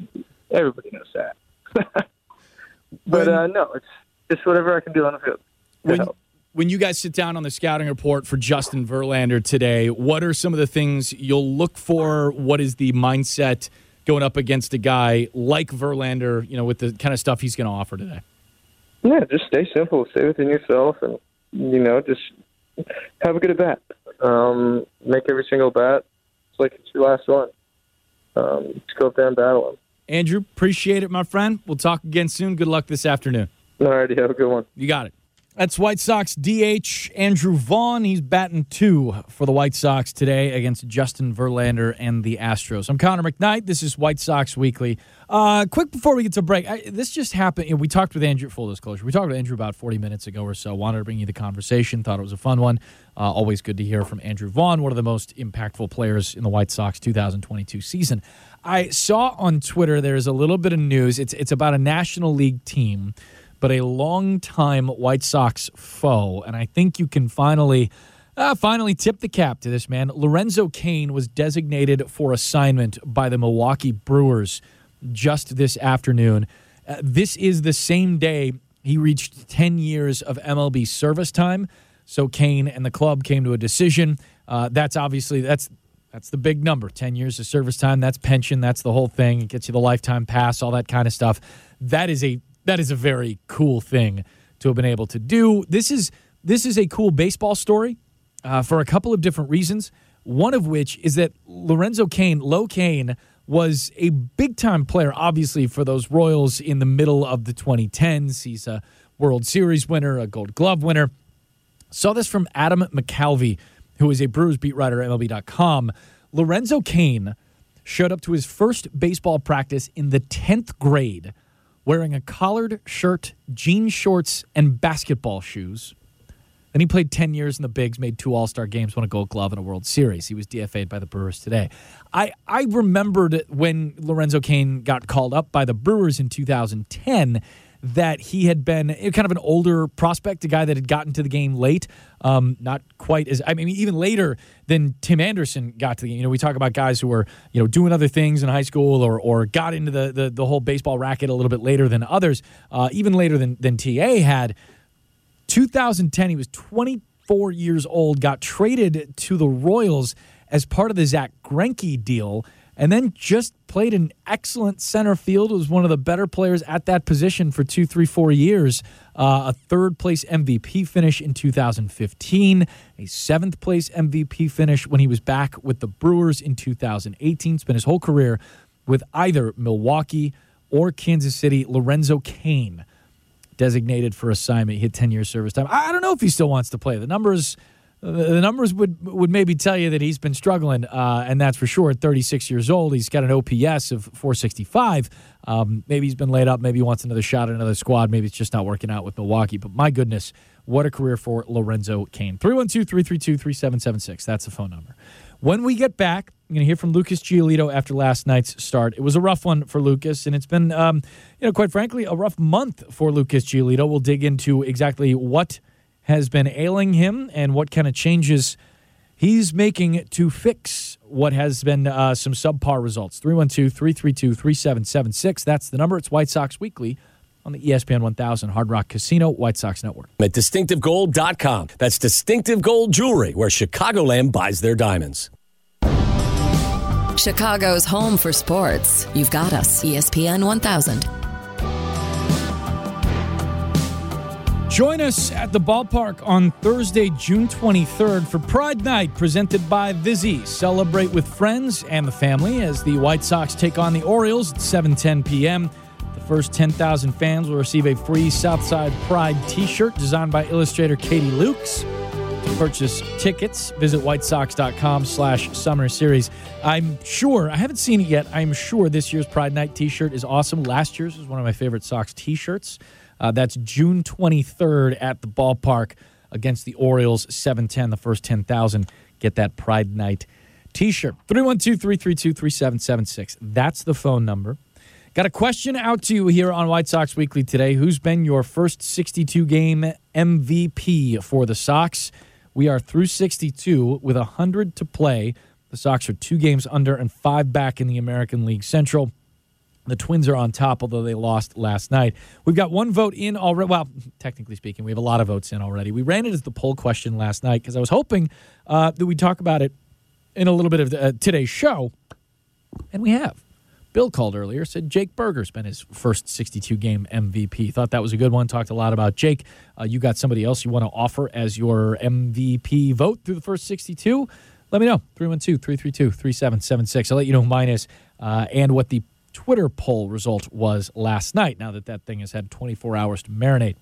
everybody knows that. But when, uh, no, it's just whatever I can do on the field. When, when you guys sit down on the scouting report for Justin Verlander today, what are some of the things you'll look for? What is the mindset going up against a guy like Verlander, you know, with the kind of stuff he's going to offer today? Yeah, just stay simple. Stay within yourself and, you know, just have a good at bat. Um, make every single bat. It's like it's your last one. Um, just go up there and battle him. Andrew, appreciate it, my friend. We'll talk again soon. Good luck this afternoon. All righty, have a good one. You got it. That's White Sox DH Andrew Vaughn. He's batting two for the White Sox today against Justin Verlander and the Astros. I'm Connor McKnight. This is White Sox Weekly. Uh, quick before we get to break, I, this just happened. You know, we talked with Andrew, full disclosure, we talked with Andrew about 40 minutes ago or so. Wanted to bring you the conversation. Thought it was a fun one. Uh, always good to hear from Andrew Vaughn, one of the most impactful players in the White Sox 2022 season. I saw on Twitter there's a little bit of news. It's it's about a National League team, but a longtime White Sox foe, and I think you can finally. Uh, finally, tip the cap to this man. Lorenzo Cain was designated for assignment by the Milwaukee Brewers just this afternoon. Uh, this is the same day he reached 10 years of MLB service time. So Cain and the club came to a decision. Uh, that's obviously that's that's the big number 10 years of service time. That's pension. That's the whole thing. It gets you the lifetime pass, all that kind of stuff. That is a that is a very cool thing to have been able to do. This is this is a cool baseball story uh, for a couple of different reasons. One of which is that Lorenzo Cain, Low Cain, was a big time player, obviously, for those Royals in the middle of the 2010s. He's a World Series winner, a Gold Glove winner. Saw this from Adam McCalvy who is a Brewers beat writer at MLB.com, Lorenzo Cain showed up to his first baseball practice in the 10th grade wearing a collared shirt, jean shorts, and basketball shoes. Then he played 10 years in the Bigs, made two All Star games, won a Gold Glove, and a World Series. He was DFA'd by the Brewers today. I, I remembered when Lorenzo Cain got called up by the Brewers in 2010 that he had been kind of an older prospect, a guy that had gotten to the game late, um, not quite as I mean even later than Tim Anderson got to the game. You know, we talk about guys who were you know doing other things in high school or or got into the the, the whole baseball racket a little bit later than others, uh, even later than than TA had. 2010, he was 24 years old, got traded to the Royals as part of the Zack Greinke deal and then just played an excellent center field. Was one of the better players at that position for two, three, four years. Uh, a third place MVP finish in 2015, a seventh place MVP finish when he was back with the Brewers in 2018. Spent his whole career with either Milwaukee or Kansas City. Lorenzo Cain designated for assignment. He hit 10 years service time. I don't know if he still wants to play. The numbers the numbers would would maybe tell you that he's been struggling, uh, and that's for sure. At 36 years old, he's got an OPS of 465. Um, maybe he's been laid up. Maybe he wants another shot at another squad. Maybe it's just not working out with Milwaukee. But my goodness, what a career for Lorenzo Cain. 312 332 3776. That's the phone number. When we get back, I'm going to hear from Lucas Giolito after last night's start. It was a rough one for Lucas, and it's been, um, you know, quite frankly, a rough month for Lucas Giolito. We'll dig into exactly what has been ailing him and what kind of changes he's making to fix what has been uh, some subpar results. 312 332 3776. That's the number. It's White Sox Weekly on the ESPN 1000 Hard Rock Casino White Sox Network. At distinctivegold.com. That's distinctive gold jewelry, where Chicagoland buys their diamonds. Chicago's home for sports. You've got us, ESPN 1000. Join us at the ballpark on Thursday, June 23rd for Pride Night presented by Vizzy. Celebrate with friends and the family as the White Sox take on the Orioles at 7:10 p.m. The first 10,000 fans will receive a free Southside Pride t-shirt designed by illustrator Katie Lukes. To purchase tickets, visit whitesox.com slash summer series. I'm sure, I haven't seen it yet, I'm sure this year's Pride Night t-shirt is awesome. Last year's was one of my favorite Sox t-shirts. Uh, that's June 23rd at the ballpark against the Orioles, 710, the first 10,000. Get that Pride Night t shirt. 312 332 3776. That's the phone number. Got a question out to you here on White Sox Weekly today. Who's been your first 62 game MVP for the Sox? We are through 62 with 100 to play. The Sox are two games under and five back in the American League Central. The Twins are on top, although they lost last night. We've got one vote in already. Well, technically speaking, we have a lot of votes in already. We ran it as the poll question last night because I was hoping uh, that we'd talk about it in a little bit of uh, today's show, and we have. Bill called earlier, said Jake Burger's been his first 62 game MVP. Thought that was a good one. Talked a lot about Jake. Uh, you got somebody else you want to offer as your MVP vote through the first 62? Let me know. 312 332 3776. I'll let you know who mine is uh, and what the Twitter poll result was last night, now that that thing has had 24 hours to marinate.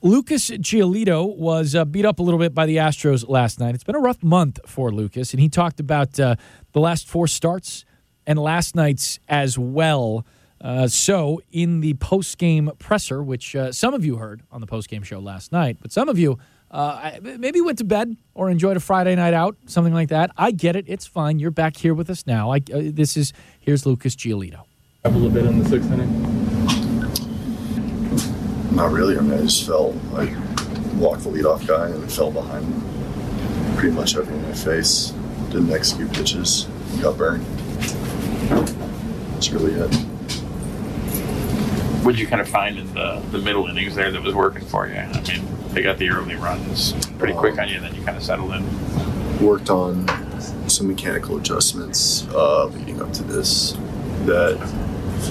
Lucas Giolito was uh, beat up a little bit by the Astros last night. It's been a rough month for Lucas, and he talked about uh, the last four starts and last night's as well. Uh, so, in the post game presser, which uh, some of you heard on the post game show last night, but some of you uh, maybe went to bed or enjoyed a Friday night out, something like that. I get it; it's fine. You're back here with us now. I, uh, this is here's Lucas Giolito a little bit in the sixth inning? Not really. I mean, I just felt like walked the leadoff guy and it fell behind pretty much everyone in my face. Didn't execute pitches. Got burned. That's really it. What did you kind of find in the, the middle innings there that was working for you? I mean, they got the early runs pretty quick um, on you, and then you kind of settled in. Worked on some mechanical adjustments uh, leading up to this that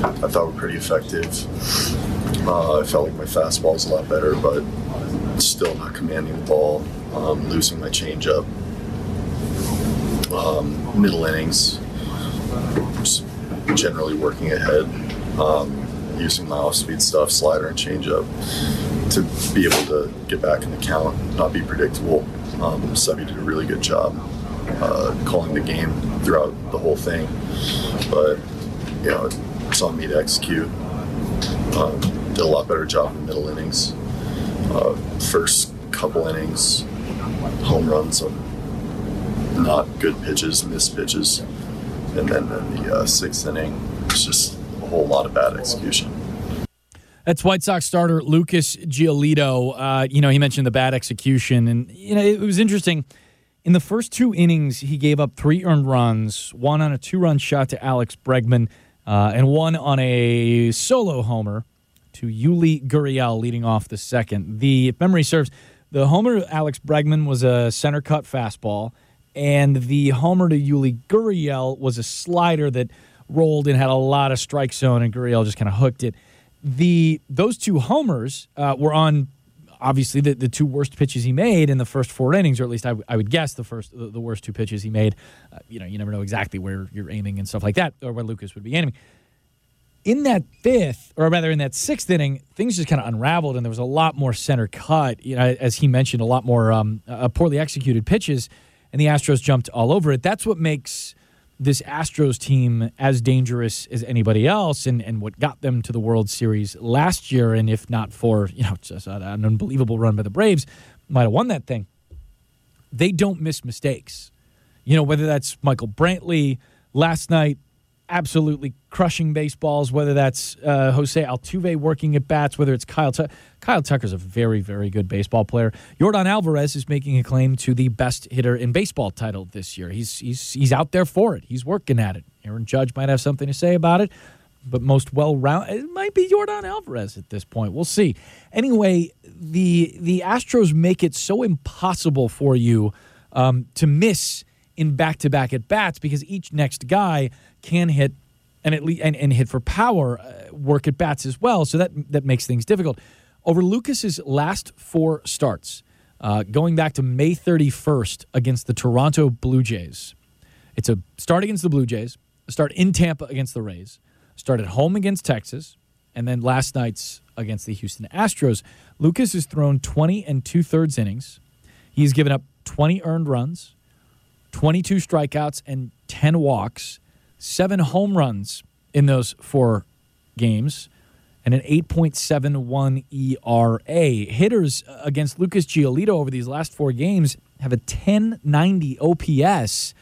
I thought were pretty effective. Uh, I felt like my fastball was a lot better, but still not commanding the ball, um, losing my changeup. Um, middle innings, generally working ahead, um, using my off-speed stuff, slider and changeup, to be able to get back in the count, not be predictable. Um, Subby did a really good job uh, calling the game throughout the whole thing, but you know it's on me to execute. Um, did a lot better job in the middle innings. Uh, first couple innings, home runs on not good pitches, missed pitches, and then in the uh, sixth inning, it's just a whole lot of bad execution. That's White Sox starter Lucas Giolito. Uh, you know, he mentioned the bad execution, and you know it was interesting. In the first two innings, he gave up three earned runs, one on a two-run shot to Alex Bregman uh, and one on a solo homer to Yuli Gurriel leading off the second. The if memory serves, the homer Alex Bregman was a center cut fastball, and the homer to Yuli Gurriel was a slider that rolled and had a lot of strike zone, and Gurriel just kind of hooked it. The those two homers uh, were on obviously the, the two worst pitches he made in the first four innings, or at least I, I would guess the first the, the worst two pitches he made. Uh, you know, you never know exactly where you're aiming and stuff like that, or where Lucas would be aiming. In that fifth, or rather in that sixth inning, things just kind of unraveled, and there was a lot more center cut. You know, as he mentioned, a lot more um, uh, poorly executed pitches, and the Astros jumped all over it. That's what makes this Astros team as dangerous as anybody else and, and what got them to the World Series last year. And if not for, you know, just an unbelievable run by the Braves, might have won that thing. They don't miss mistakes. You know, whether that's Michael Brantley last night absolutely crushing baseballs, whether that's uh, Jose Altuve working at bats, whether it's Kyle Tucker. Kyle Tucker's a very, very good baseball player. Yordan Alvarez is making a claim to the best hitter in baseball title this year. He's, he's, he's out there for it. He's working at it. Aaron Judge might have something to say about it, but most well round it might be Yordan Alvarez at this point. We'll see. Anyway, the, the Astros make it so impossible for you um, to miss in back-to-back at bats because each next guy – can hit and at least and, and hit for power, uh, work at bats as well. So that that makes things difficult. Over Lucas's last four starts, uh, going back to May 31st against the Toronto Blue Jays. It's a start against the Blue Jays, start in Tampa against the Rays, start at home against Texas, and then last night's against the Houston Astros. Lucas has thrown 20 and two thirds innings. He's given up 20 earned runs, 22 strikeouts, and 10 walks seven home runs in those four games and an 8.71 ERA. Hitters uh, against Lucas Giolito over these last four games have a 1090 OPS.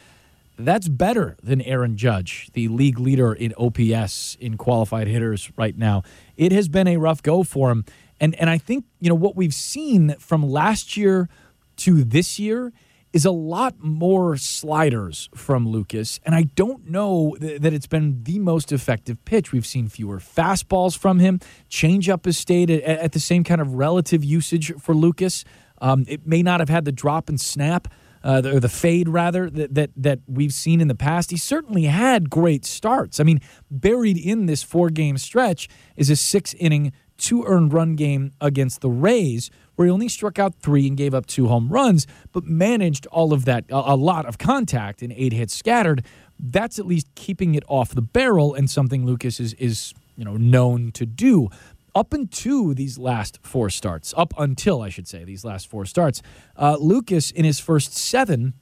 That's better than Aaron Judge, the league leader in OPS in qualified hitters right now. It has been a rough go for him. And and I think, you know, what we've seen from last year to this year is a lot more sliders from Lucas, and I don't know th- that it's been the most effective pitch. We've seen fewer fastballs from him. Changeup has stayed at, at the same kind of relative usage for Lucas. Um, it may not have had the drop and snap. Uh, or the fade rather that, that that we've seen in the past. He certainly had great starts. I mean, buried in this four game stretch is a six inning, two earned run game against the Rays, where he only struck out three and gave up two home runs, but managed all of that, a, lot of contact and eight hits scattered. That's at least keeping it off the barrel and something Lucas is, is you know, known to do. Up until these last four starts, up until I should say these last four starts, uh, Lucas in his first seven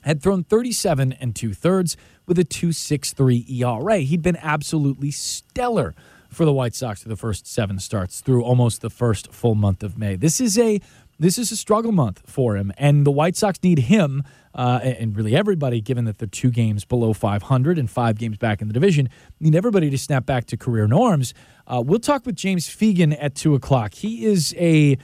had thrown 37 and two thirds with a 2.63 ERA. He'd been absolutely stellar for the White Sox for the first seven starts through almost the first full month of May. This is a this is a struggle month for him, and the White Sox need him uh, and really everybody, given that they're two games below 500 and five games back in the division, need everybody to snap back to career norms. Uh, we'll talk with James Fegan at two o'clock. He is a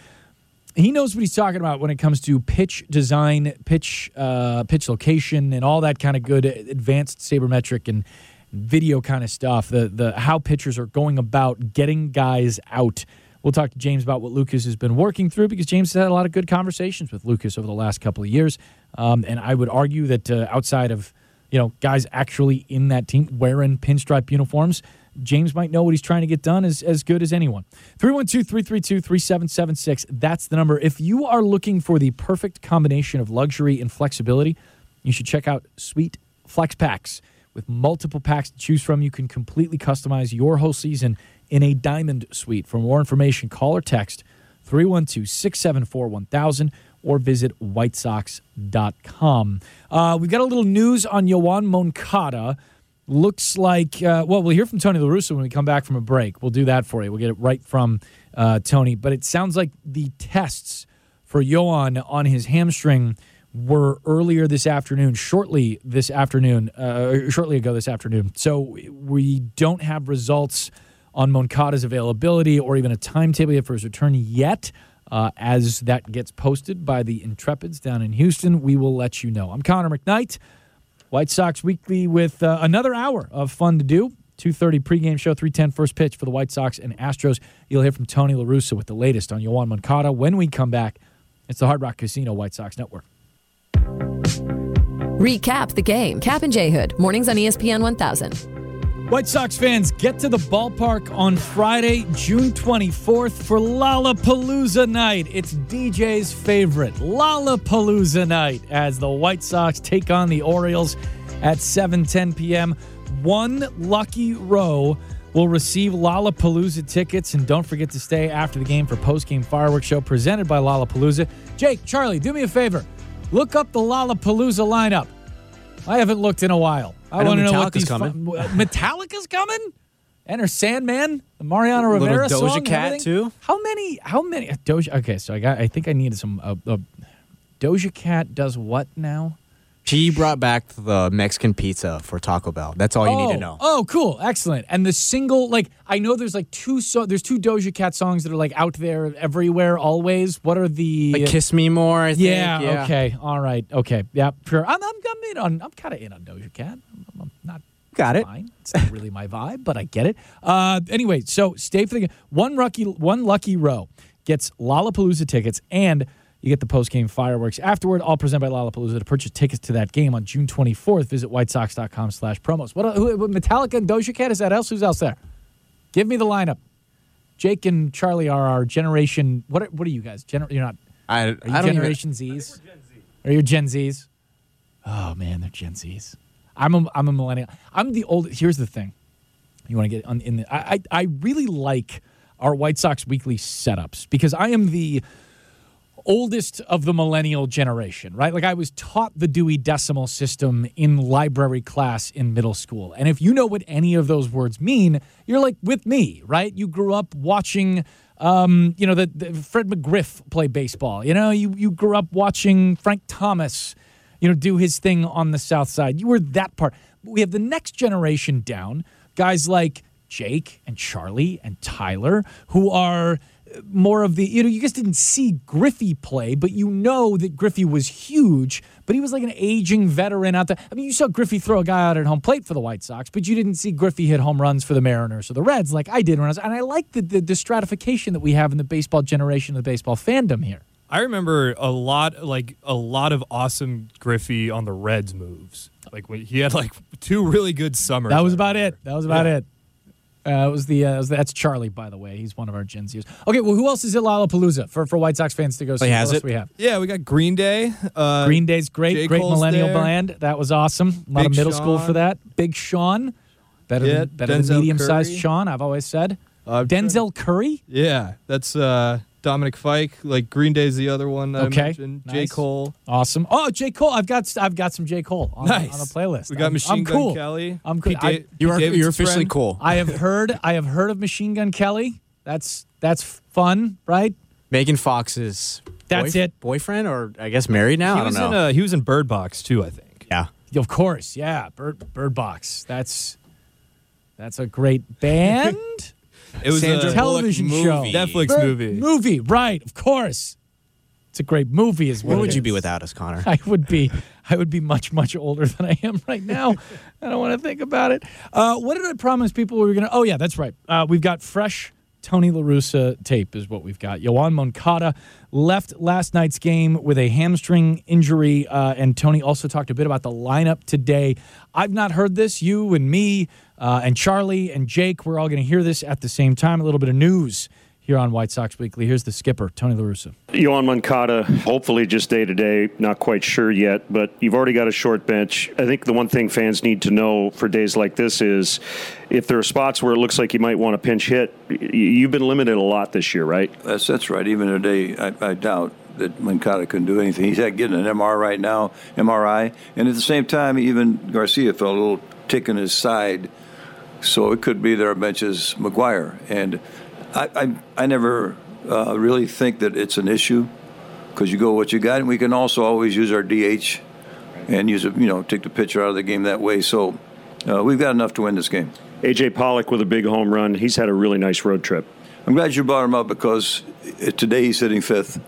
he knows what he's talking about when it comes to pitch design, pitch uh, pitch location, and all that kind of good advanced sabermetric and video kind of stuff, the the how pitchers are going about getting guys out. We'll talk to James about what Lucas has been working through because James has had a lot of good conversations with Lucas over the last couple of years, um, and I would argue that uh, outside of you know guys actually in that team wearing pinstripe uniforms. James might know what he's trying to get done as, as good as anyone. 312 332 3776. That's the number. If you are looking for the perfect combination of luxury and flexibility, you should check out Suite Flex Packs. With multiple packs to choose from, you can completely customize your whole season in a diamond suite. For more information, call or text 312 674 1000 or visit whitesox.com. Uh, we've got a little news on Yoan Moncada. Looks like, uh, well, we'll hear from Tony La Russa when we come back from a break. We'll do that for you. We'll get it right from uh, Tony. But it sounds like the tests for Yoan on his hamstring were earlier this afternoon, shortly this afternoon, uh, shortly ago this afternoon. So we don't have results on Moncada's availability or even a timetable for his return yet. Uh, as that gets posted by the Intrepids down in Houston, we will let you know. I'm Connor McKnight, White Sox Weekly, with uh, another hour of fun to do. 2.30 pregame show, 3.10 first pitch for the White Sox and Astros. You'll hear from Tony La Russa with the latest on Yoan Moncada. When we come back, it's the Hard Rock Casino White Sox Network. Recap the game. Cap and J Hood, mornings on ESPN 1000. White Sox fans, get to the ballpark on Friday, June 24th for Lollapalooza night. It's DJ's favorite, Lollapalooza night, as the White Sox take on the Orioles at 7:10 p.m. One lucky row will receive Lollapalooza tickets, and don't forget to stay after the game for post-game fireworks show presented by Lollapalooza. Jake, Charlie, do me a favor. Look up the Lollapalooza lineup. I haven't looked in a while. I, I know want to know what Metallica's these coming. fun- Metallica's coming. Enter Sandman, the Mariano Little Rivera Doja song, Cat, too? How many? How many? Doja. Okay, so I got. I think I needed some. Uh, uh, Doja Cat does what now? She brought back the Mexican pizza for Taco Bell. That's all you need to know. Oh, cool, excellent. And the single, like, I know there's like two. So there's two Doja Cat songs that are like out there everywhere, always. What are the? Like Kiss Me More, I think. yeah, Yeah. Okay. All right. Okay. Yeah. Sure. I'm. I'm, I'm in on. I'm kind of in on Doja Cat. I'm, I'm not. Got it. It's not really my vibe, but I get it. Uh, anyway, so stay for the game. One lucky, one lucky row gets Lollapalooza tickets, and you get the post game fireworks afterward. All presented by Lollapalooza. To purchase tickets to that game on June 24th, visit whitesox.com slash promos. What? Who, who- Metallica and Doja Cat? Is that else? Who's else there? Give me the lineup. Jake and Charlie are our generation. What? Are, what are you guys? Gener- you're not. I, Are you I don't even- Generation Zs? Are you Gen Zs? Oh man, they're Gen Zs. I'm a I'm a millennial. I'm the old. Here's the thing. You want to get on in the. I, I I really like our White Sox weekly setups because I am the oldest of the millennial generation, right? Like I was taught the Dewey Decimal System in library class in middle school. And if you know what any of those words mean, you're like with me, right? You grew up watching um, you know, the, the Fred McGriff play baseball. You know, you you grew up watching Frank Thomas, you know, do his thing on the South Side. You were that part. We have the next generation down, guys like Jake and Charlie and Tyler, who are more of the you know you just didn't see Griffey play, but you know that Griffey was huge, but he was like an aging veteran out there. I mean, you saw Griffey throw a guy out at home plate for the White Sox, but you didn't see Griffey hit home runs for the Mariners or the Reds like I did when I was. And I like the the, the stratification that we have in the baseball generation, of the baseball fandom here. I remember a lot, like a lot of awesome Griffey on the Reds moves. Like when he had like two really good summers. That was about it. That was about Yeah. it. Uh, it was the uh, it was- that's Charlie, by the way. He's one of our Gen Zers. Okay, well, who else is at Lollapalooza for, for White Sox fans to go see? has What else it? We have Yeah, we got Green Day. Uh, Green Day's great, J. great Cole's millennial there. band. That was awesome. A lot of Big middle school for that. Big Sean, better Yeah, than better than Denzel medium sized Curry. Sean. I've always said. Uh, I'm trying- Denzel Curry. Yeah, that's uh, Dominic Fike. Like Green Day's the other one that Okay, I mentioned. J. Cole. Awesome. Oh, J Cole. I've got I've got some J Cole on, Nice. on the playlist. We got I'm, Machine I'm Gun cool. Kelly. I'm cool. I- Da- you are Davidson's you're officially friend. cool. I have heard I have heard of Machine Gun Kelly. That's that's fun, right? Megan Fox's That's boyf- it. boyfriend, or I guess married now. He I don't was know. in uh, he was in Bird Box too, I think. yeah. Of course, yeah. Bird Bird Box. That's that's a great band. It was Sandra a television Bullock show. movie. Netflix Bird- movie. Movie, right? Of course. It's a great movie. Is what Where would you be without us, Connor? I would be. I would be much much older than I am right now. I don't want to think about it. Uh, what did I promise people we were gonna? Oh yeah, that's right. Uh, we've got fresh Tony La Russa tape is what we've got. Yoan Moncada left last night's game with a hamstring injury, uh, and Tony also talked a bit about the lineup today. I've not heard this. You and me uh, and Charlie and Jake, we're all going to hear this at the same time. A little bit of news here on White Sox Weekly. Here's the skipper, Tony La Russa. Yoan Moncada, hopefully just day to day, not quite sure yet, but you've already got a short bench. I think the one thing fans need to know for days like this is if there are spots where it looks like you might want to pinch hit, you've been limited a lot this year, right? That's that's right. Even today, I, I doubt that Moncada can do anything. He's had getting an MR right now, MRI, and at the same time, even Garcia felt a little tick in his side, so it could be that our bench is McGuire. And I I, I never uh, really think that it's an issue because you go what you got, and we can also always use our DH and use it, you know, take the pitcher out of the game that way. So uh, we've got enough to win this game. AJ Pollock with a big home run. He's had a really nice road trip. I'm glad you brought him up because uh, today he's hitting fifth,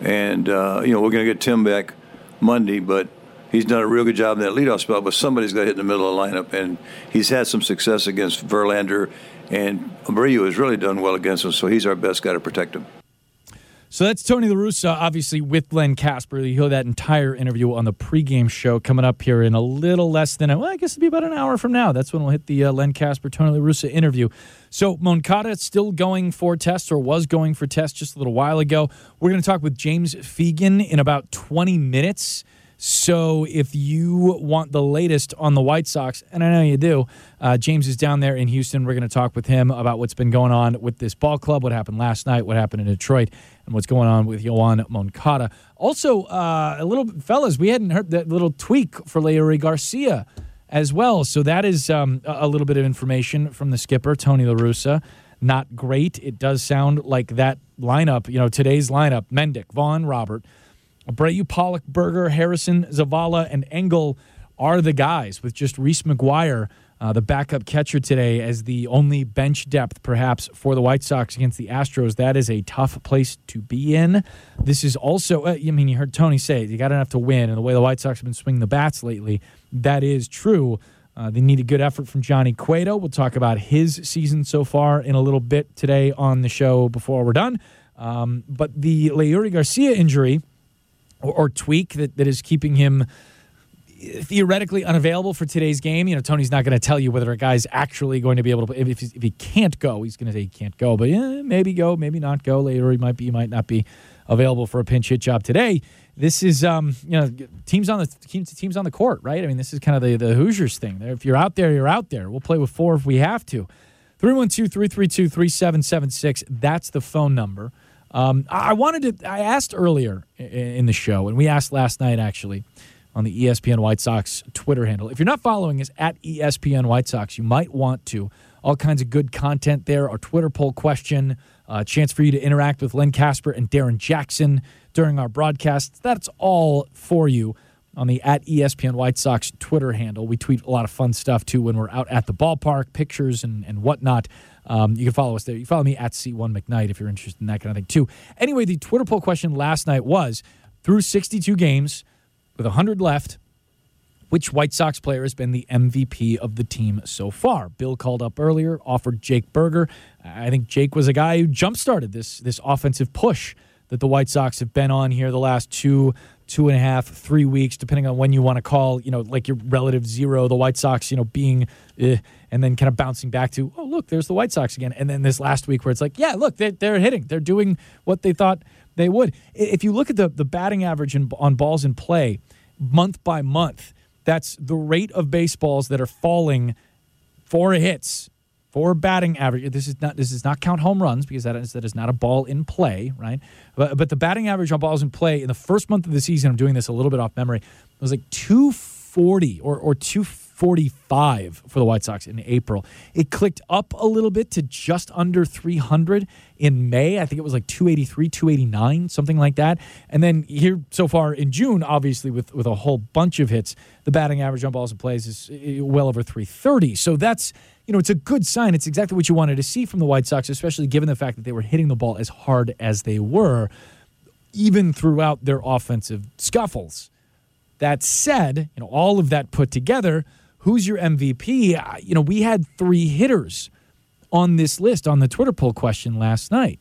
and uh, you know we're going to get Tim back Monday, but he's done a real good job in that leadoff spot. But somebody's got to hit in the middle of the lineup, and he's had some success against Verlander, and Abreu has really done well against him. So he's our best guy to protect him. So that's Tony La Russa, obviously with Len Kasper. You hear that entire interview on the pregame show coming up here in a little less than, a, well, I guess it'll be about an hour from now. That's when we'll hit the uh, Len Kasper, Tony La Russa interview. So Moncada still going for tests or was going for tests just a little while ago. We're going to talk with James Fegan in about 20 minutes. So if you want the latest on the White Sox, and I know you do, uh, James is down there in Houston. We're going to talk with him about what's been going on with this ball club, what happened last night, what happened in Detroit, and what's going on with Yoan Moncada. Also, uh, a little fellas, we hadn't heard that little tweak for Leury Garcia as well. So that is um, a little bit of information from the skipper, Tony La Russa. Not great. It does sound like that lineup, you know, today's lineup, Mendick, Vaughn, Robert, Abreu, Pollock, Burger, Harrison, Zavala, and Engel are the guys with just Reese McGuire, uh, the backup catcher today, as the only bench depth perhaps for the White Sox against the Astros. That is a tough place to be in. This is also, uh, I mean, you heard Tony say you got enough to win, and the way the White Sox have been swinging the bats lately, that is true. Uh, they need a good effort from Johnny Cueto. We'll talk about his season so far in a little bit today on the show before we're done. Um, but the Leury Garcia injury or, or tweak that, that is keeping him theoretically unavailable for today's game. You know, Tony's not going to tell you whether a guy's actually going to be able to. If, if, he can't go, he's going to say he can't go. But yeah, maybe go, maybe not go. Later, he might be, he might not be available for a pinch hit job today. This is, um, you know, teams on the teams, teams on the court, right? I mean, this is kind of the the Hoosiers thing. If you're out there, you're out there. We'll play with four if we have to. 312 332 3776. That's the phone number. Um, I wanted to, I asked earlier in the show, and we asked last night actually on the ESPN White Sox Twitter handle. If you're not following us at ESPN White Sox, you might want to. All kinds of good content there. Our Twitter poll question, a chance for you to interact with Len Kasper and Darren Jackson during our broadcasts. That's all for you on the at ESPN White Sox Twitter handle. We tweet a lot of fun stuff too when we're out at the ballpark, pictures and, and whatnot. Um, you can follow us there. You follow me at C1 McKnight if you're interested in that kind of thing too. Anyway, the Twitter poll question last night was through 62 games with 100 left, which White Sox player has been the MVP of the team so far? Bill called up earlier, offered Jake Burger. I think Jake was a guy who jump started this this offensive push that the White Sox have been on here the last two two and a half, three weeks, depending on when you want to call, you know, like your relative zero, the White Sox, you know, being, eh, and then kind of bouncing back to, oh, look, there's the White Sox again. And then this last week where it's like, yeah, look, they're, they're hitting. They're doing what they thought they would. If you look at the, the batting average in, on balls in play month by month, that's the rate of baseballs that are falling for hits for batting average. This is not this is not count home runs because that is that is not a ball in play, right? But, but the batting average on balls in play in the first month of the season, I'm doing this a little bit off memory, it was like 240 or or 245 for the White Sox in April. It clicked up a little bit to just under 300 in May. I think it was like 283, 289, something like that. And then here so far in June, obviously with with a whole bunch of hits, the batting average on balls in plays is eh, well over 330. So that's you know, it's a good sign. It's exactly what you wanted to see from the White Sox, especially given the fact that they were hitting the ball as hard as they were, even throughout their offensive scuffles. That said, you know, all of that put together, who's your MVP? You know, we had three hitters on this list on the Twitter poll question last night.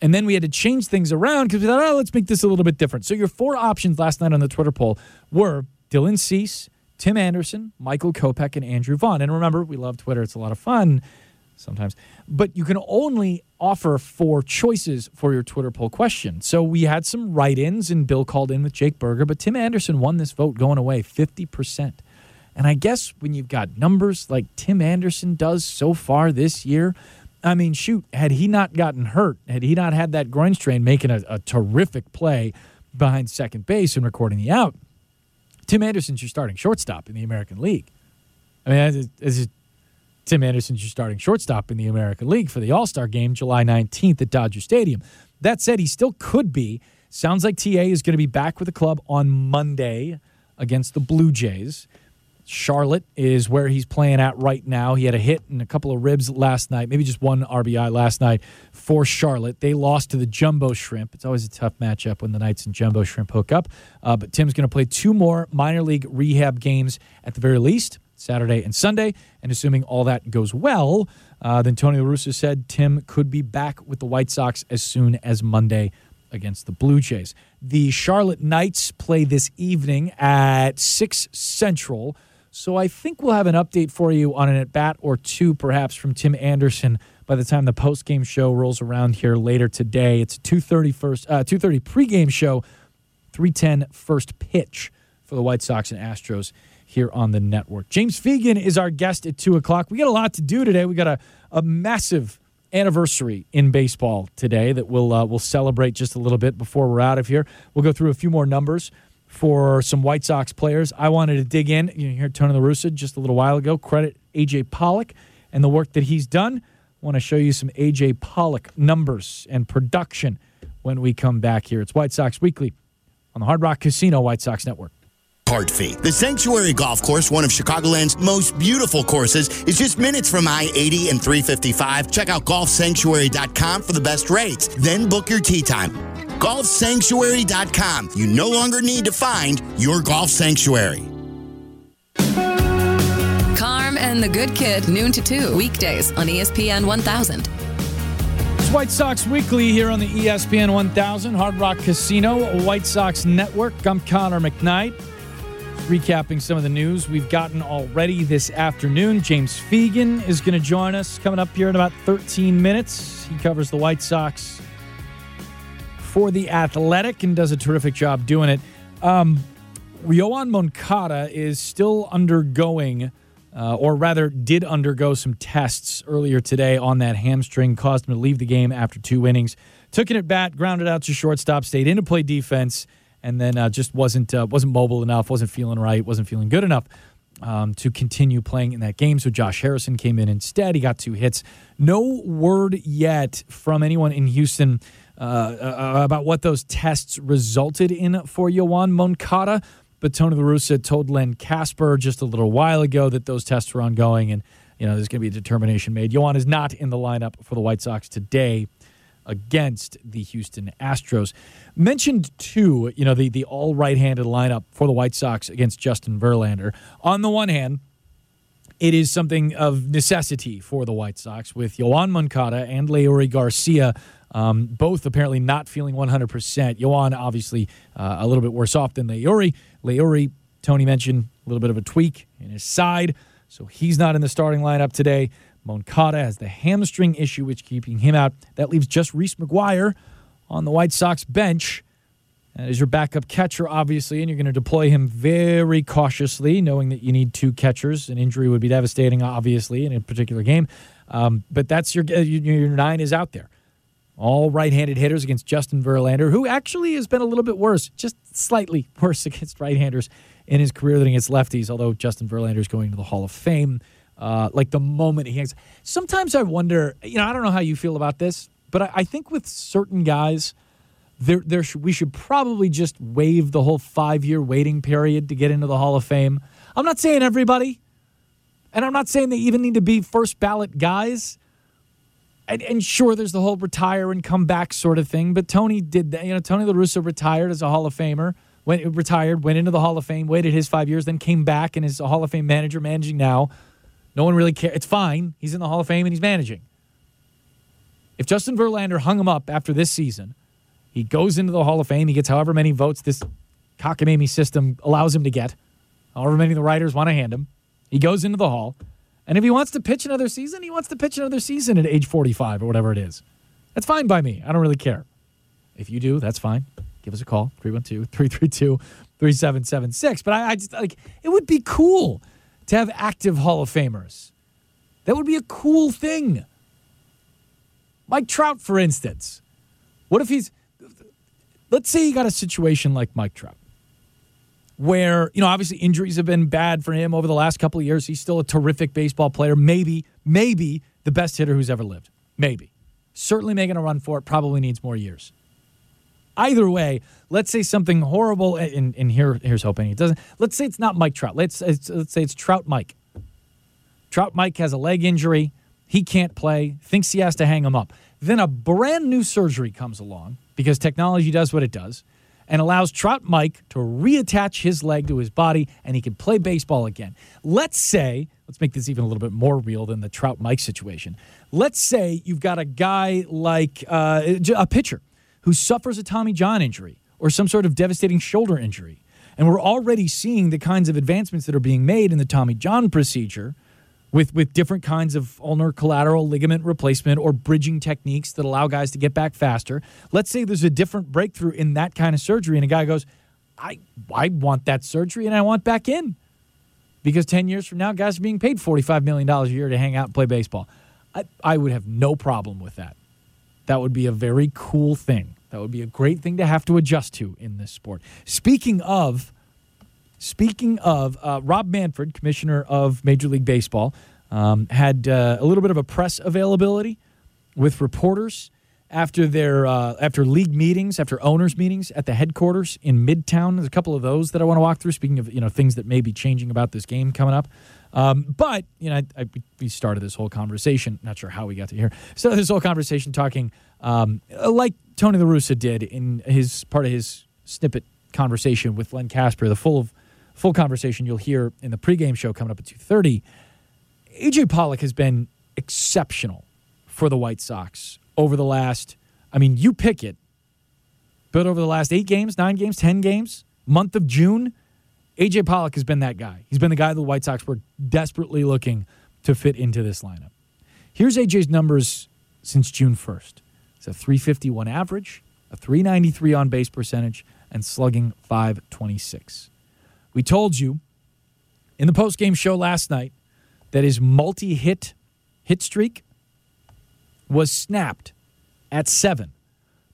And then we had to change things around because we thought, oh, let's make this a little bit different. So your four options last night on the Twitter poll were Dylan Cease, Tim Anderson, Michael Kopech, and Andrew Vaughn. And remember, we love Twitter, it's a lot of fun sometimes. But you can only offer four choices for your Twitter poll question. So we had some write ins, and Bill called in with Jake Burger, but Tim Anderson won this vote going away 50%. And I guess when you've got numbers like Tim Anderson does so far this year, I mean, shoot, had he not gotten hurt, had he not had that groin strain making a, a terrific play behind second base and recording the out, Tim Anderson's your starting shortstop in the American League. I mean, as, as Tim Anderson's your starting shortstop in the American League for the All Star game July 19th at Dodger Stadium. That said, he still could be. Sounds like TA is going to be back with the club on Monday against the Blue Jays. Charlotte is where he's playing at right now. He had a hit and a couple of ribs last night, maybe just one RBI last night for Charlotte. They lost to the Jumbo Shrimp. It's always a tough matchup when the Knights and Jumbo Shrimp hook up. Uh, but Tim's going to play two more minor league rehab games at the very least Saturday and Sunday. And assuming all that goes well, uh, then Tony La Russa said Tim could be back with the White Sox as soon as Monday against the Blue Jays. The Charlotte Knights play this evening at 6 Central. So I think we'll have an update for you on an at bat or two, perhaps from Tim Anderson by the time the post game show rolls around here later today. It's a 2:30 first, uh, 2:30 pregame show, 3:10 first pitch for the White Sox and Astros here on the network. James Fegan is our guest at two o'clock. We got a lot to do today. We got a, a massive anniversary in baseball today that we'll uh, we'll celebrate just a little bit before we're out of here. We'll go through a few more numbers for some White Sox players. I wanted to dig in. You heard Tony La Russa just a little while ago. Credit AJ Pollock and the work that he's done. I want to show you some AJ Pollock numbers and production when we come back here. It's White Sox Weekly on the Hard Rock Casino White Sox Network. Card fee. The Sanctuary Golf Course, one of Chicagoland's most beautiful courses, is just minutes from I 80 and 355. Check out golfsanctuary.com for the best rates. Then book your tee time. Golfsanctuary.com. You no longer need to find your golf sanctuary. Carm and the Good Kid, noon to 2, weekdays on ESPN 1000. It's White Sox Weekly here on the ESPN 1000 Hard Rock Casino White Sox Network. I'm Connor McKnight. Recapping some of the news we've gotten already this afternoon. James Fegan is going to join us coming up here in about 13 minutes. He covers the White Sox for the Athletic and does a terrific job doing it. Um, Moncada is still undergoing, uh, or rather, did undergo some tests earlier today on that hamstring, caused him to leave the game after two innings. Took it at bat, grounded out to shortstop, stayed in to play defense, and then uh, just wasn't uh, wasn't mobile enough, wasn't feeling right, wasn't feeling good enough um, to continue playing in that game. So Josh Harrison came in instead. He got two hits. No word yet from anyone in Houston. Uh, uh, about what those tests resulted in for Yoan Moncada. But Tony La Russa told Len Kasper just a little while ago that those tests were ongoing and, you know, there's going to be a determination made. Yoan is not in the lineup for the White Sox today against the Houston Astros. Mentioned too, you know, the, the all right handed lineup for the White Sox against Justin Verlander. On the one hand, it is something of necessity for the White Sox with Yoan Moncada and Leury Garcia um, both apparently not feeling 100%. Yoan, obviously, uh, a little bit worse off than Leury. Leury, Tony mentioned a little bit of a tweak in his side, so he's not in the starting lineup today. Moncada has the hamstring issue, which keeping him out. That leaves just Reese McGuire on the White Sox bench. Is your backup catcher, obviously, and you're going to deploy him very cautiously, knowing that you need two catchers. An injury would be devastating, obviously, in a particular game. Um, but that's your your nine is out there all right-handed hitters against Justin Verlander, who actually has been a little bit worse, just slightly worse against right-handers in his career than against lefties. Although Justin Verlander is going to the Hall of Fame, uh, like the moment he hangs. Sometimes I wonder, you know, I don't know how you feel about this, but I, I think with certain guys, there, there should, we should probably just waive the whole five-year waiting period to get into the Hall of Fame. I'm not saying everybody, and I'm not saying they even need to be first ballot guys and, and, sure, there's the whole retire and come back sort of thing. But Tony did that. You know, Tony La Russa retired as a Hall of Famer. Went retired, went into the Hall of Fame, waited his five years, then came back and is a Hall of Fame manager, managing now. No one really cares. It's fine. He's in the Hall of Fame and he's managing. If Justin Verlander hung him up after this season, he goes into the Hall of Fame. He gets however many votes this cockamamie system allows him to get, however many the writers want to hand him. He goes into the Hall. And if he wants to pitch another season, he wants to pitch another season at age 45 or whatever it is. That's fine by me. I don't really care. If you do, that's fine. Give us a call 312 332 3776. But I, I just like it would be cool to have active Hall of Famers. That would be a cool thing. Mike Trout, for instance. What if he's, let's say you got a situation like Mike Trout where, you know, obviously injuries have been bad for him over the last couple of years. He's still a terrific baseball player. Maybe, maybe the best hitter who's ever lived. Maybe. Certainly making a run for it, probably needs more years. Either way, let's say something horrible, and, and here, here's hoping it doesn't. Let's say it's not Mike Trout. Let's, let's say it's Trout Mike. Trout Mike has a leg injury. He can't play, thinks he has to hang him up. Then a brand new surgery comes along because technology does what it does and allows Trout Mike to reattach his leg to his body and he can play baseball again. Let's say, let's make this even a little bit more real than the Trout Mike situation. Let's say you've got a guy like uh, a pitcher who suffers a Tommy John injury or some sort of devastating shoulder injury. And we're already seeing the kinds of advancements that are being made in the Tommy John procedure with, with different kinds of ulnar collateral ligament replacement or bridging techniques that allow guys to get back faster. Let's say there's a different breakthrough in that kind of surgery, and a guy goes, I, I want that surgery and I want back in. Because 10 years from now, guys are being paid $45 million a year to hang out and play baseball. I, I would have no problem with that. That would be a very cool thing. That would be a great thing to have to adjust to in this sport. Speaking of Speaking of, uh, Rob Manfred, commissioner of Major League Baseball, um, had uh, a little bit of a press availability with reporters after their uh, after league meetings, after owners meetings at the headquarters in Midtown. There's a couple of those that I want to walk through. Speaking of you know things that may be changing about this game coming up, um, but you know I, I, we started this whole conversation. Not sure how we got to here. Started this whole conversation talking um, like Tony La Russa did in his part of his snippet conversation with Len Kasper. the full full conversation you'll hear in the pregame show coming up at 2.30 aj pollock has been exceptional for the white sox over the last i mean you pick it but over the last eight games nine games ten games month of june aj pollock has been that guy. He's been the guy the white sox were desperately looking to fit into this lineup. Here's aj's numbers since june 1st it's a 351 average a 393 on base percentage and slugging 526 we told you in the post-game show last night that his multi-hit hit streak was snapped at seven.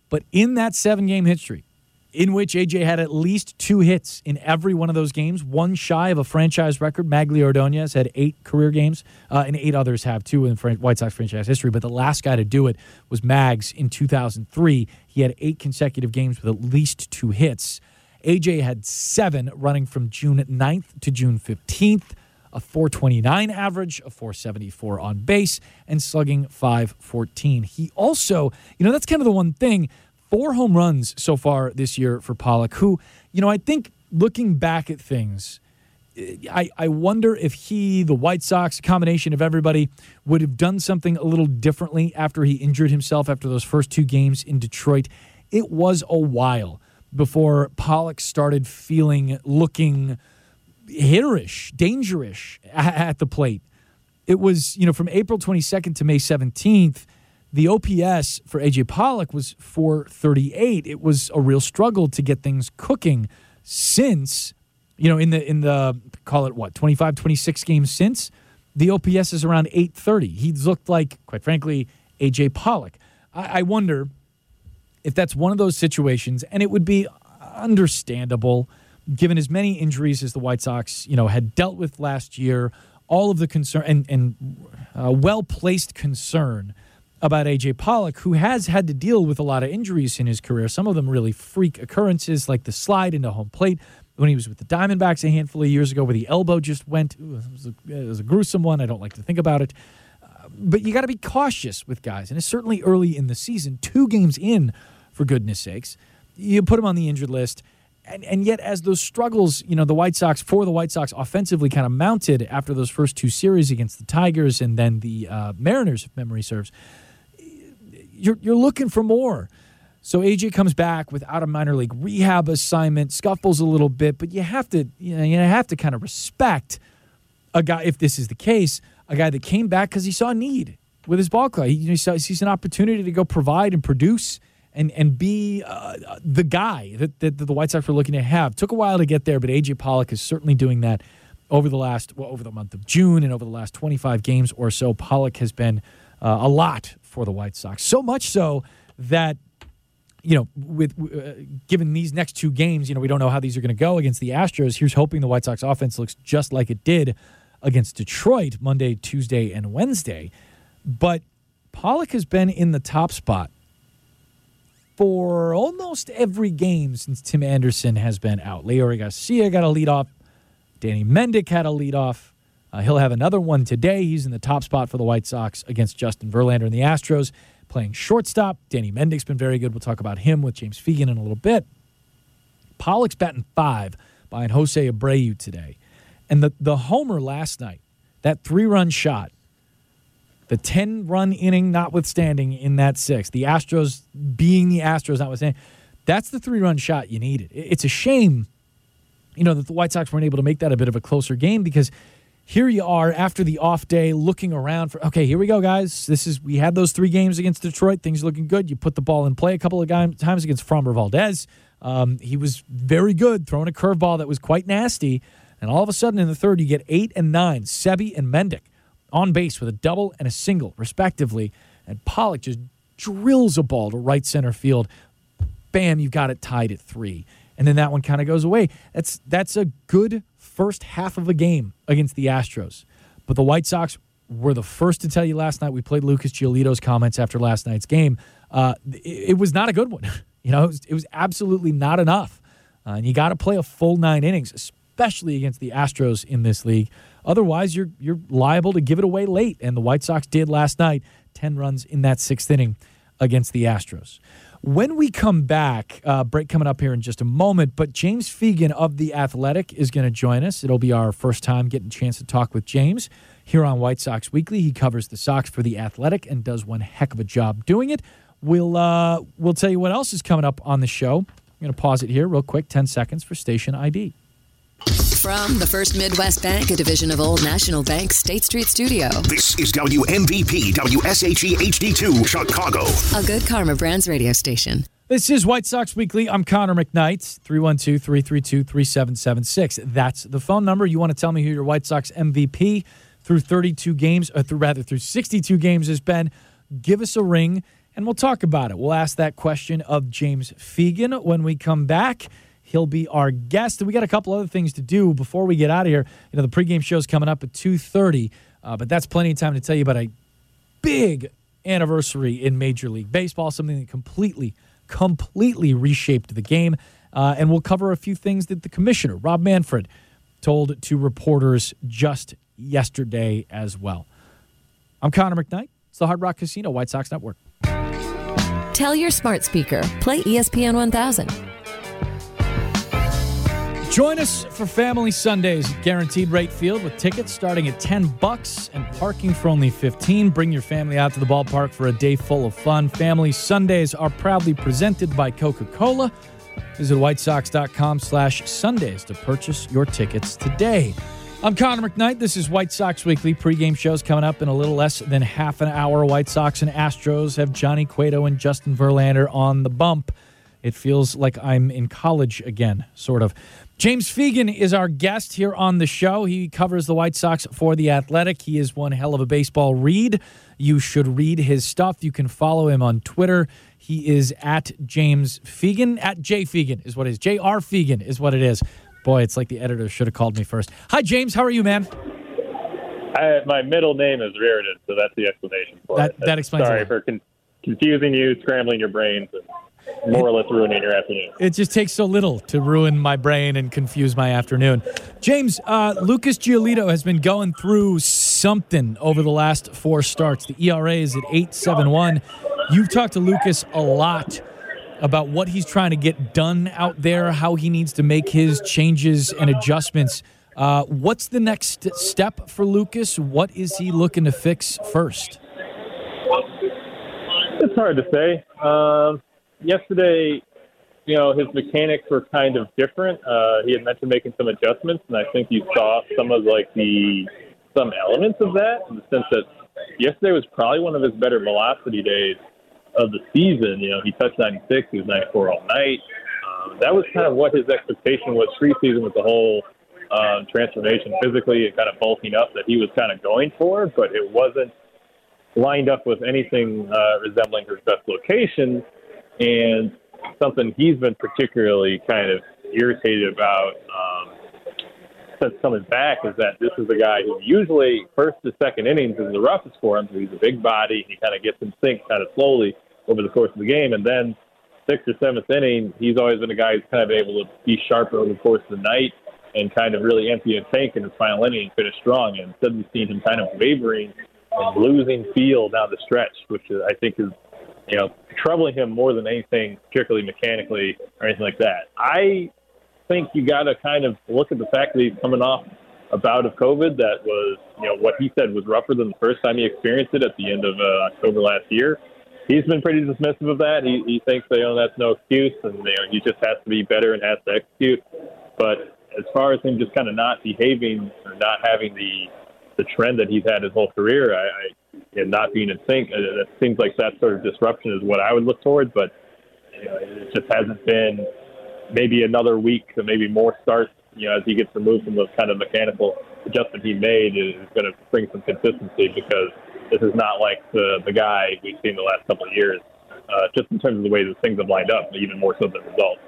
But in that seven-game hit streak, in which AJ had at least two hits in every one of those games, one shy of a franchise record. Magglio Ordonez had eight career games, uh, and eight others have too in White Sox franchise history. But the last guy to do it was Mags in 2003. He had eight consecutive games with at least two hits. AJ had seven running from June 9th to June 15th, a 429 average, a 474 on base, and slugging 514. He also, you know, that's kind of the one thing. Four home runs so far this year for Pollock, who, you know, I think looking back at things, eh, I, I wonder if he, the White Sox, combination of everybody, would have done something a little differently after he injured himself after those first two games in Detroit. It was a while before Pollock started feeling, looking hitterish, dangerous at the plate. It was, you know, from April 22nd to May 17th, the OPS for AJ Pollock was 438. It was a real struggle to get things cooking since, you know, in the in the call it what, 25, 26 games since, the OPS is around 830. He's looked like, quite frankly, AJ Pollock. I, I wonder if that's one of those situations, and it would be understandable given as many injuries as the White Sox, you know, had dealt with last year, all of the concern and, and uh, well placed concern about AJ Pollock, who has had to deal with a lot of injuries in his career. Some of them really freak occurrences, like the slide into home plate when he was with the Diamondbacks a handful of years ago, where the elbow just went. Ooh, it, was a, it, was a, gruesome one. I don't like to think about it. Uh, but you got to be cautious with guys, and it's certainly early in the season, two games in for goodness sakes. You put him on the injured list. And, and yet, as those struggles, you know, the White Sox, for the White Sox offensively kind of mounted after those first two series against the Tigers and then the uh, Mariners, if memory serves, you're, you're looking for more. So AJ comes back without a minor league rehab assignment, scuffles a little bit, but you have to, you know, you have to kind of respect a guy, if this is the case, a guy that came back because he saw need with his ball club. He, you know, he sees an opportunity to go provide and produce and and be uh, the guy that, that, the White Sox were looking to have. Took a while to get there, but AJ Pollock is certainly doing that over the last well, over the month of June and over the last 25 games or so. Pollock has been uh, a lot for the White Sox, so much so that you know, with uh, given these next two games, you know, we don't know how these are going to go against the Astros. Here's hoping the White Sox offense looks just like it did against Detroit Monday, Tuesday, and Wednesday. But Pollock has been in the top spot for almost every game since Tim Anderson has been out. Leury Garcia got a lead off. Danny Mendick had a lead off. Uh, he'll have another one today. He's in the top spot for the White Sox against Justin Verlander and the Astros, playing shortstop. Danny Mendick's been very good. We'll talk about him with James Fegan in a little bit. Pollock's batting five behind Jose Abreu today. And the, the homer last night, that three run shot, the 10 run inning notwithstanding in that six, the Astros being the Astros notwithstanding, that's the three run shot you needed. It's a shame, you know, that the White Sox weren't able to make that a bit of a closer game because here you are after the off day looking around for okay here we go guys. This is we had those three games against detroit. Things looking good. You put the ball in play a couple of times against Framber Valdez. Um, he was very good throwing a curveball that was quite nasty. And all of a sudden in the third you get eight and nine Seby and Mendick on base with a double and a single respectively. And Pollock just drills a ball to right center field. Bam you've got it tied at three. And then that one kind of goes away. That's that's a good first half of a game against the Astros. But the White Sox were the first to tell you last night. We played Lucas Giolito's comments after last night's game. Uh, it, it, was not a good one. you know, it was, it was, absolutely not enough. Uh, and you got to play a full nine innings, especially against the Astros in this league. Otherwise, you're you're liable to give it away late. And the White Sox did last night, ten runs in that sixth inning against the Astros. When we come back, uh, break coming up here in just a moment, but James Fegan of The Athletic is going to join us. It'll be our first time getting a chance to talk with James here on White Sox Weekly. He covers the Sox for The Athletic and does one heck of a job doing it. We'll, uh, we'll tell you what else is coming up on the show. I'm going to pause it here real quick 10 seconds for station ID. From the First Midwest Bank, a division of Old National Bank, State Street Studio. This is WMVP WSHE HD2 Chicago. A good Karma Brands radio station. This is White Sox Weekly. I'm Connor McKnight, 312 332 3776. That's the phone number. You want to tell me who your White Sox MVP through 32 games, or through, rather through 62 games has been. Give us a ring and we'll talk about it. We'll ask that question of James Fegan when we come back. He'll be our guest. And We got a couple other things to do before we get out of here. You know, the pregame show's coming up at 2.30, uh, but that's plenty of time to tell you about a big anniversary in Major League Baseball, something that completely, completely reshaped the game. Uh, and we'll cover a few things that the commissioner, Rob Manfred, told to reporters just yesterday as well. I'm Connor McKnight. It's the Hard Rock Casino White Sox Network. Tell your smart speaker, play ESPN 1000. Join us for Family Sundays at Guaranteed Rate Field with tickets starting at 10 bucks and parking for only 15. Bring your family out to the ballpark for a day full of fun. Family Sundays are proudly presented by Coca-Cola. Visit whitesox.com slash Sundays to purchase your tickets today. I'm Connor McKnight. This is White Sox Weekly. Pregame shows coming up in a little less than half an hour. White Sox and Astros have Johnny Cueto and Justin Verlander on the bump. It feels like I'm in college again, sort of. James Fegan is our guest here on the show. He covers the White Sox for The Athletic. He is one hell of a baseball read. You should read his stuff. You can follow him on Twitter. He is at James Fegan, at J Fegan is what it is. J.R. Fegan is what it is. Boy, it's like the editor should have called me first. Hi, James. How are you, man? I, my middle name is Reardon, so that's the explanation for that, it. That explains Sorry for con- confusing you, scrambling your brains. And- more or less ruining your afternoon. It just takes so little to ruin my brain and confuse my afternoon. James, uh, Lucas Giolito has been going through something over the last four starts. The ERA is at 8.71. You've talked to Lucas a lot about what he's trying to get done out there, how he needs to make his changes and adjustments. Uh, what's the next step for Lucas? What is he looking to fix first? It's hard to say. Um, yesterday, you know, his mechanics were kind of different. Uh, he had mentioned making some adjustments, and I think you saw some of like the some elements of that in the sense that yesterday was probably one of his better velocity days of the season. You know, he touched 96, he was 94 all night. Um, that was kind of what his expectation was preseason with the whole um, transformation physically and kind of bulking up that he was kind of going for, but it wasn't lined up with anything uh, resembling his best location. And something he's been particularly kind of irritated about um, since coming back is that this is a guy who usually first to second innings is the roughest for him. So he's a big body. He kind of gets in sync kind of slowly over the course of the game. And then sixth or seventh inning, he's always been a guy who's kind of able to be sharper over the course of the night and kind of really empty a tank in his final inning and finish strong. And we've seen him kind of wavering and losing feel down the stretch, which I think is you know, troubling him more than anything, particularly mechanically or anything like that. I think you got to kind of look at the fact that he's coming off a bout of COVID that was, you know, what he said was rougher than the first time he experienced it at the end of uh, October last year. He's been pretty dismissive of that. He, he thinks you know, that's no excuse and, you know, he just has to be better and has to execute. But as far as him just kind of not behaving or not having the the trend that he's had his whole career, I, I and not being in sync, uh, it seems like that sort of disruption is what I would look towards. But you know, it just hasn't been maybe another week, or maybe more starts. You know, as he gets removed from those kind of mechanical adjustment he made, is going to bring some consistency because this is not like the the guy we've seen the last couple of years. Uh, just in terms of the way that things have lined up, even more so than results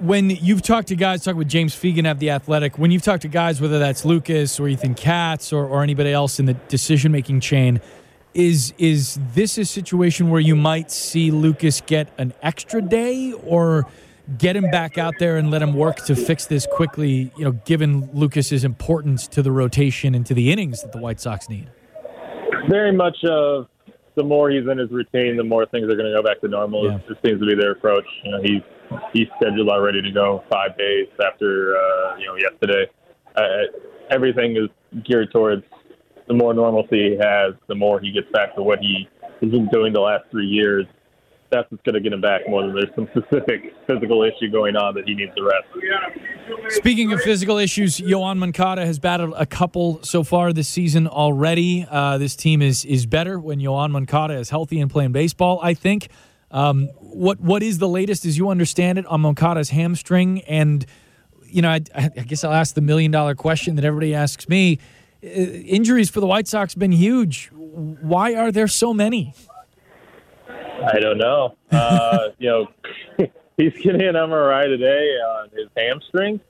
when you've talked to guys, talk with James Fegan of the Athletic, when you've talked to guys, whether that's Lucas or Ethan Katz or, or anybody else in the decision making chain, is is this a situation where you might see Lucas get an extra day or get him back out there and let him work to fix this quickly? You know, given Lucas's importance to the rotation and to the innings that the White Sox need. Very much of the more he's in his routine, the more things are going to go back to normal. Yeah. It seems to be their approach. You know, he's he's scheduled already to go five days after uh, you know yesterday. Uh, everything is geared towards the more normalcy he has, the more he gets back to what he has been doing the last three years that's what's going to get him back more than there's some specific physical issue going on that he needs to rest. Speaking of physical issues, Yoan Moncada has battled a couple so far this season already. Uh, this team is is better when Yoan Moncada is healthy and playing baseball. I think. Um, what what is the latest, as you understand it, on Moncada's hamstring? And you know, I, I guess I'll ask the million dollar question that everybody asks me: Injuries for the White Sox been huge. Why are there so many? I don't know. Uh, you know, he's getting an MRI today on his hamstring.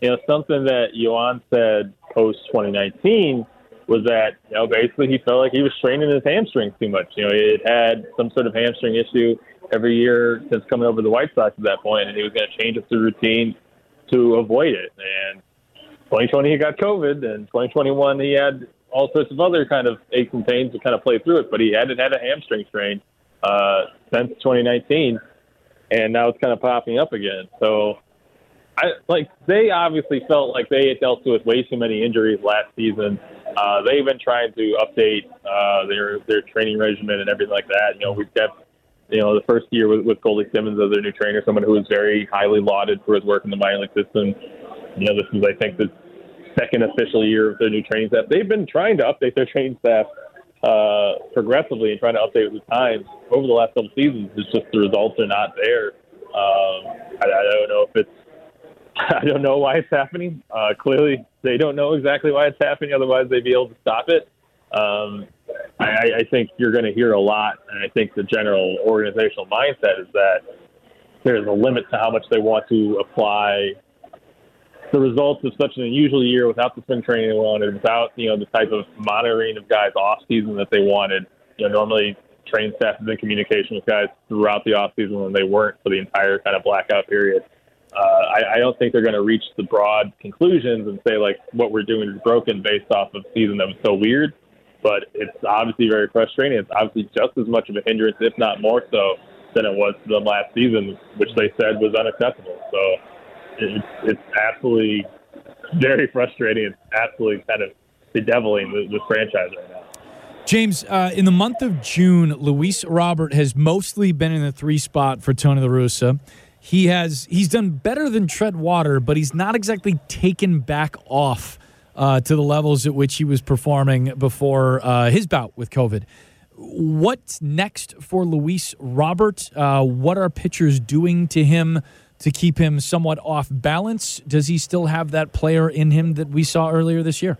You know, something that Yoan said post 2019 was that you know basically he felt like he was straining his hamstring too much. You know, he had had some sort of hamstring issue every year since coming over to the White Sox at that point, and he was going to change up the routine to avoid it. And 2020 he got COVID, and 2021 he had all sorts of other kind of aches and pains to kind of play through it, but he hadn't had a hamstring strain uh, since 2019, and now it's kind of popping up again. So, I like they obviously felt like they had dealt with way too many injuries last season. Uh, they've been trying to update uh, their their training regimen and everything like that. You know, we've got you know the first year with, with Goldie Simmons as their new trainer, someone who was very highly lauded for his work in the minor league system. You know, this is I think the second official year of their new training staff. They've been trying to update their training staff uh, progressively and trying to update with times over the last couple seasons. It's just the results are not there. Um, I, I don't know if it's I don't know why it's happening. Uh, clearly, they don't know exactly why it's happening. Otherwise, they'd be able to stop it. Um, I, I think you're going to hear a lot, and I think the general organizational mindset is that there's a limit to how much they want to apply the results of such an unusual year without the spring training they wanted, without you know the type of monitoring of guys off season that they wanted. You know, normally train staff is in communication with guys throughout the off season when they weren't for the entire kind of blackout period. Uh, I, I don't think they're going to reach the broad conclusions and say like what we're doing is broken based off of season that was so weird. But it's obviously very frustrating. It's obviously just as much of a hindrance, if not more so, than it was to them last season, which they said was unacceptable. So it's, it's absolutely very frustrating. It's absolutely kind of bedeviling the, the franchise right now. James, uh, in the month of June, Luis Robert has mostly been in the three spot for Tony La Russa. He has he's done better than Tread Water, but he's not exactly taken back off uh, to the levels at which he was performing before uh, his bout with COVID. What's next for Luis Robert? Uh, what are pitchers doing to him to keep him somewhat off balance? Does he still have that player in him that we saw earlier this year?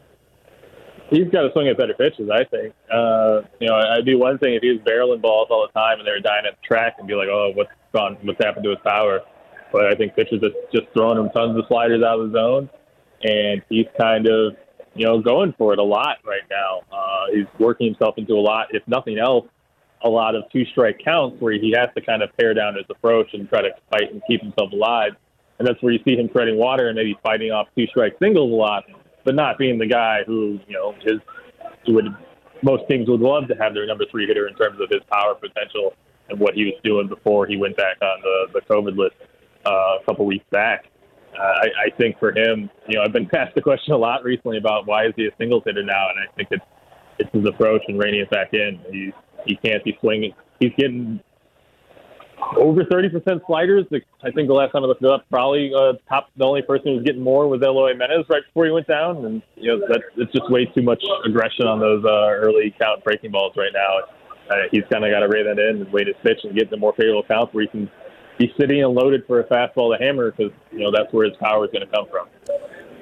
He's got to swing at better pitches, I think. Uh, you know, I'd be one thing if he was barreling balls all the time and they were dying at the track and be like, "Oh, what's gone? What's happened to his power?" But I think pitchers are just throwing him tons of sliders out of the zone, and he's kind of, you know, going for it a lot right now. Uh, he's working himself into a lot, if nothing else, a lot of two strike counts where he has to kind of pare down his approach and try to fight and keep himself alive. And that's where you see him treading water and maybe fighting off two strike singles a lot, but not being the guy who, you know, his would most teams would love to have their number three hitter in terms of his power potential and what he was doing before he went back on the, the COVID list uh, a couple weeks back. uh, I, I think for him, you know, I've been asked the question a lot recently about why is he a singles hitter now, and I think it's it's his approach and reining it back in. He he can't be swinging. He's getting over 30% sliders. I think the last time I looked it up, probably uh, top the only person who was getting more was Eloy Jimenez right before he went down, and you know that's it's just way too much aggression on those uh, early count breaking balls right now. Uh, he's kind of got to rein that in and wait his pitch and get the more favorable counts where he can be sitting and loaded for a fastball to hammer because you know that's where his power is going to come from.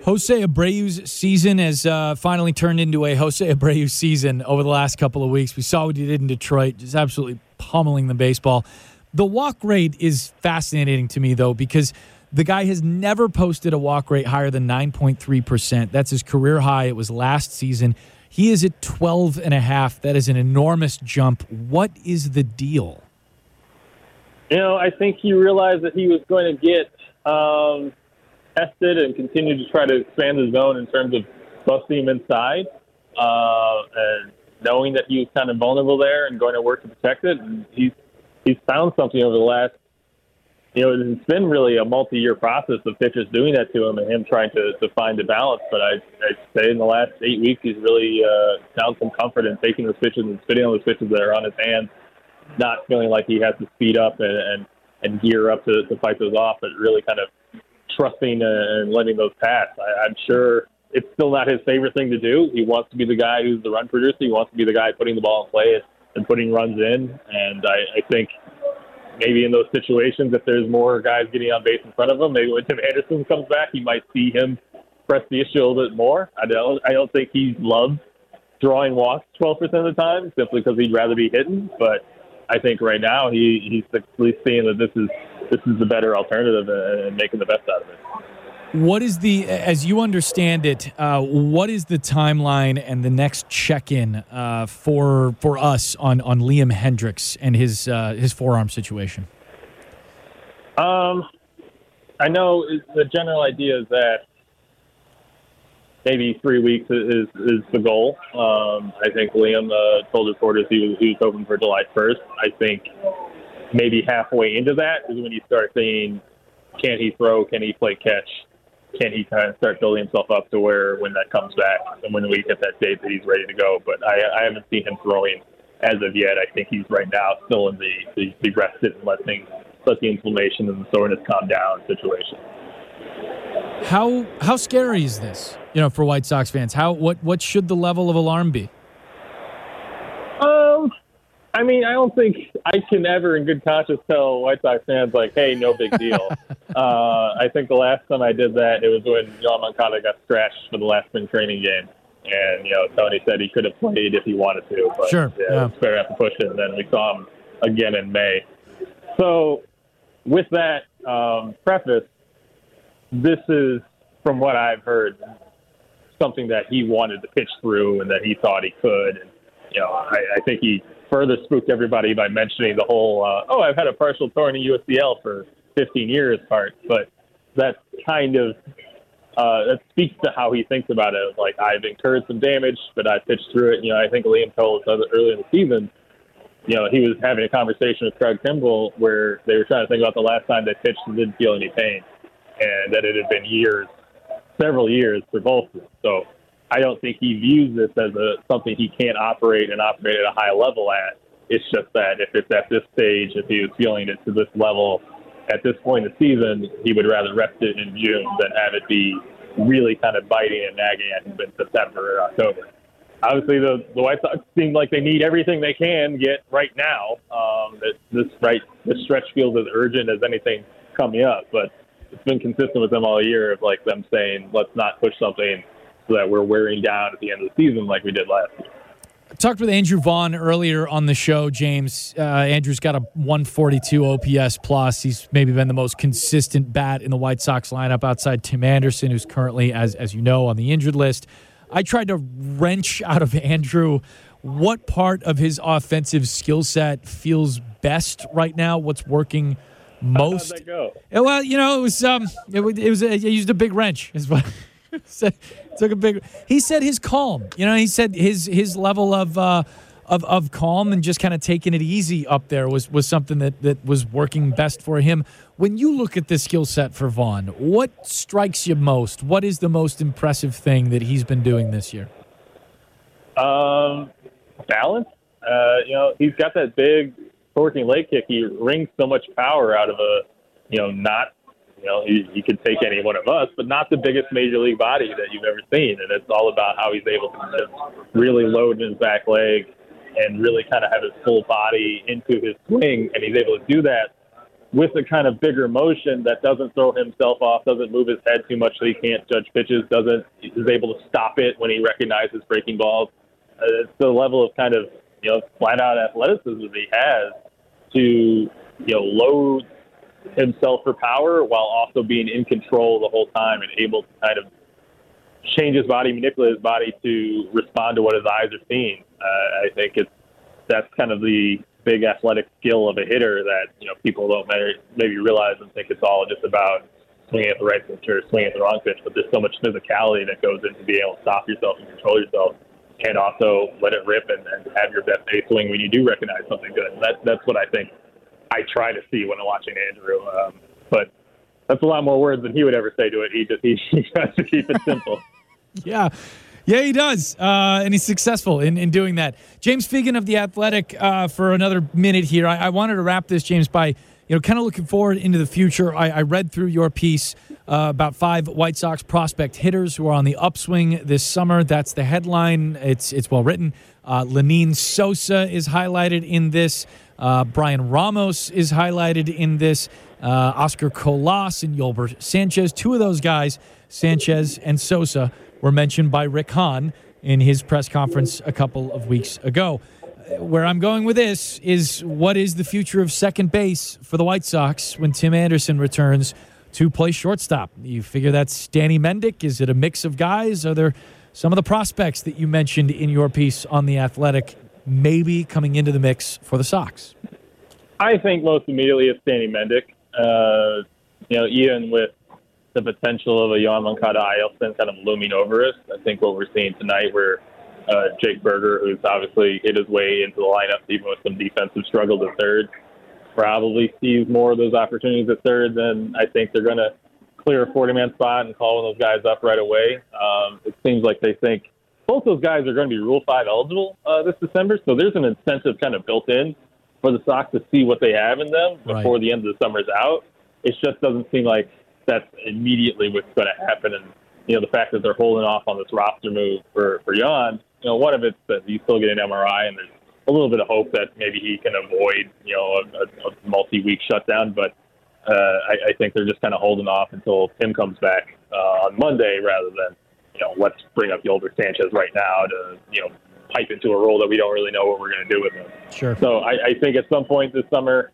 Jose Abreu's season has uh, finally turned into a Jose Abreu season over the last couple of weeks. We saw what he did in Detroit, just absolutely pummeling the baseball. The walk rate is fascinating to me, though, because the guy has never posted a walk rate higher than 9.3%. That's his career high. It was last season. He is at 12 and a half. That is an enormous jump. What is the deal? You know, I think he realized that he was going to get um, tested and continue to try to expand his zone in terms of busting him inside, uh, and knowing that he was kind of vulnerable there and going to work to protect it. And he's he's found something over the last. You know, it's been really a multi-year process of pitchers doing that to him and him trying to, to find the balance. But I, I'd say in the last eight weeks, he's really uh, found some comfort in taking those pitches and spitting on those pitches that are on his hands, not feeling like he has to speed up and, and, and gear up to, to fight those off, but really kind of trusting and letting those pass. I, I'm sure it's still not his favorite thing to do. He wants to be the guy who's the run producer. He wants to be the guy putting the ball in play and putting runs in. And I, I think maybe in those situations, if there's more guys getting on base in front of him, maybe when Tim Anderson comes back, you might see him press the issue a little bit more. I don't, I don't think he loves drawing walks 12% of the time simply because he'd rather be hitting. But I think right now he, he's at least seeing that this is this is the better alternative and making the best out of it. What is the, as you understand it, uh, what is the timeline and the next check-in uh, for for us on on Liam Hendriks and his uh, his forearm situation? Um, I know the general idea is that maybe three weeks is is the goal. Um, I think Liam uh, told reporters he was, he was hoping for July 1st. I think maybe halfway into that is when you start saying, can he throw? Can he play catch? Can he kind of start building himself up to where when that comes back and when we get that date that he's ready to go? But I, I haven't seen him throwing as of yet. I think he's right now still in the, the, the rested and let things, let the inflammation and the soreness calm down situation. How how scary is this? You know, for White Sox fans, how what what should the level of alarm be? I mean, I don't think I can ever, in good conscience, tell White Sox fans like, "Hey, no big deal." uh, I think the last time I did that, it was when Yoan Moncada got scratched for the last spring training game, and you know, Tony said he could have played if he wanted to, but Sure, yeah, yeah. it's fair enough to push it. And then we saw him again in May. So, with that um, preface, this is, from what I've heard, something that he wanted to pitch through and that he thought he could. And, you know, I, I think he further spooked everybody by mentioning the whole, uh, oh, I've had a partial torn USDL for 15 years part. But that kind of uh, that speaks to how he thinks about it. Like, I've incurred some damage, but I pitched through it. You know, I think Liam told us earlier in the season, you know, he was having a conversation with Craig Kimbrel where they were trying to think about the last time they pitched and didn't feel any pain, and that it had been years, several years for both of them. So I don't think he views this as a something he can't operate and operate at a high level at. It's just that if it's at this stage, if he was feeling it to this level at this point in the season, he would rather rest it in June than have it be really kind of biting and nagging at him in September or October. Obviously, the the White Sox seem like they need everything they can get right now. Um, that this right this stretch feels as urgent as anything coming up, but it's been consistent with them all year of like them saying, let's not push something so that we're wearing down at the end of the season like we did last year. I talked with Andrew Vaughn earlier on the show, James. Uh, Andrew's got a 142 OPS plus. He's maybe been the most consistent bat in the White Sox lineup outside Tim Anderson, who's currently, as, as you know, on the injured list. I tried to wrench out of Andrew what part of his offensive skill set feels best right now, what's working most. How'd that go? Well, you know, it was um, it, was- it was I used a big wrench. Is what said. Took a big. He said his calm. You know, he said his his level of uh, of, of calm and just kind of taking it easy up there was, was something that, that was working best for him. When you look at the skill set for Vaughn, what strikes you most? What is the most impressive thing that he's been doing this year? Um, balance. Uh, you know, he's got that big torquing leg kick. He wrings so much power out of a, you know, not, you know, he, he could take any one of us, but not the biggest major league body that you've ever seen. And it's all about how he's able to kind of really load his back leg and really kind of have his full body into his swing. And he's able to do that with a kind of bigger motion that doesn't throw himself off, doesn't move his head too much so he can't judge pitches, doesn't is able to stop it when he recognizes breaking balls. Uh, it's the level of kind of you know flat out athleticism that he has to you know load himself for power while also being in control the whole time and able to kind of change his body, manipulate his body to respond to what his eyes are seeing. Uh, I think it's that's kind of the big athletic skill of a hitter that you know people don't maybe realize and think it's all just about swinging at the right pitch or swinging at the wrong pitch. But there's so much physicality that goes into being able to stop yourself and control yourself, and also let it rip and, and have your best day swing when you do recognize something good. That that's what I think I try to see when I'm watching Andrew. Um, but that's a lot more words than he would ever say to it. He just he, he tries to keep it simple. yeah. Yeah, he does. Uh, and he's successful in, in doing that. James Fegan of The Athletic uh, for another minute here. I, I, wanted to wrap this, James, by you know, kind of looking forward into the future. I, I read through your piece uh, about five White Sox prospect hitters who are on the upswing this summer. That's the headline. It's it's well written. Uh, Lenyn Sosa is highlighted in this. Uh, Bryan Ramos is highlighted in this. Uh, Oscar Colas and Yolmer Sanchez. Two of those guys, Sanchez and Sosa, were mentioned by Rick Hahn in his press conference a couple of weeks ago. Where I'm going with this is what is the future of second base for the White Sox when Tim Anderson returns to play shortstop? You figure that's Danny Mendick? Is it a mix of guys? Are there some of the prospects that you mentioned in your piece on The Athletic maybe coming into the mix for the Sox? I think most immediately it's Danny Mendick. Uh, you know, even with the potential of a Yoan Moncada IL kind of looming over us. I think what we're seeing tonight, where uh, Jake Burger, who's obviously hit his way into the lineup, even with some defensive struggles at third, probably sees more of those opportunities at third than I think they're going to clear a 40 man spot and call one of those guys up right away. Um, it seems like they think both those guys are going to be Rule 5 eligible uh, this December, so there's an incentive kind of built in for the Sox to see what they have in them before right. the end of the summer's out. It just doesn't seem like that's immediately what's going to happen. And you know, the fact that they're holding off on this roster move for for Yoan, you know, one of it's that you still get an MRI, and there's a little bit of hope that maybe he can avoid you know a, a multi-week shutdown. But uh, I, I think they're just kind of holding off until Tim comes back uh, on Monday, rather than you know let's bring up Yolmer Sanchez right now to you know pipe into a role that we don't really know what we're going to do with him. Sure. So I, I think at some point this summer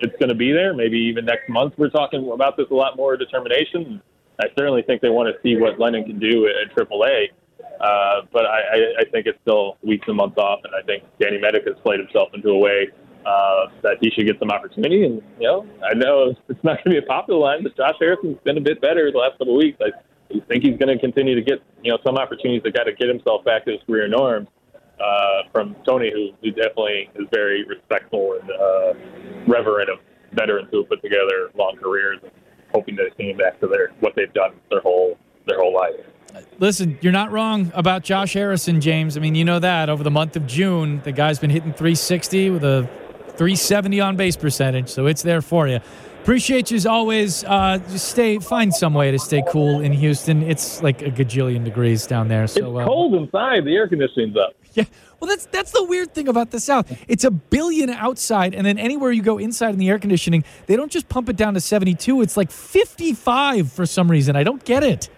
it's going to be there. Maybe even next month we're talking about this a lot more determination. I certainly think they want to see what Lenyn can do at AAA. Uh, but I, I think it's still weeks and months off, and I think Danny Mendick has played himself into a way uh, that he should get some opportunity. And you know, I know it's not going to be a popular line, but Josh Harrison's been a bit better the last couple of weeks. I think he's going to continue to get you know some opportunities to got to get himself back to his career norms uh, from Tony, who, who definitely is very respectful and uh, reverent of veterans who have put together long careers, and hoping to see back to their what they've done their whole their whole life. Listen, you're not wrong about Josh Harrison, James. I mean, you know that over the month of June, the guy's been hitting 360 with a 370 on base percentage, so it's there for you. Appreciate you as always. Uh, just stay, find some way to stay cool in Houston. It's like a gajillion degrees down there. So it's cold inside. The air conditioning's up. Yeah. Well, that's that's the weird thing about the South. It's a billion outside, and then anywhere you go inside in the air conditioning, they don't just pump it down to 72. It's like 55 for some reason. I don't get it.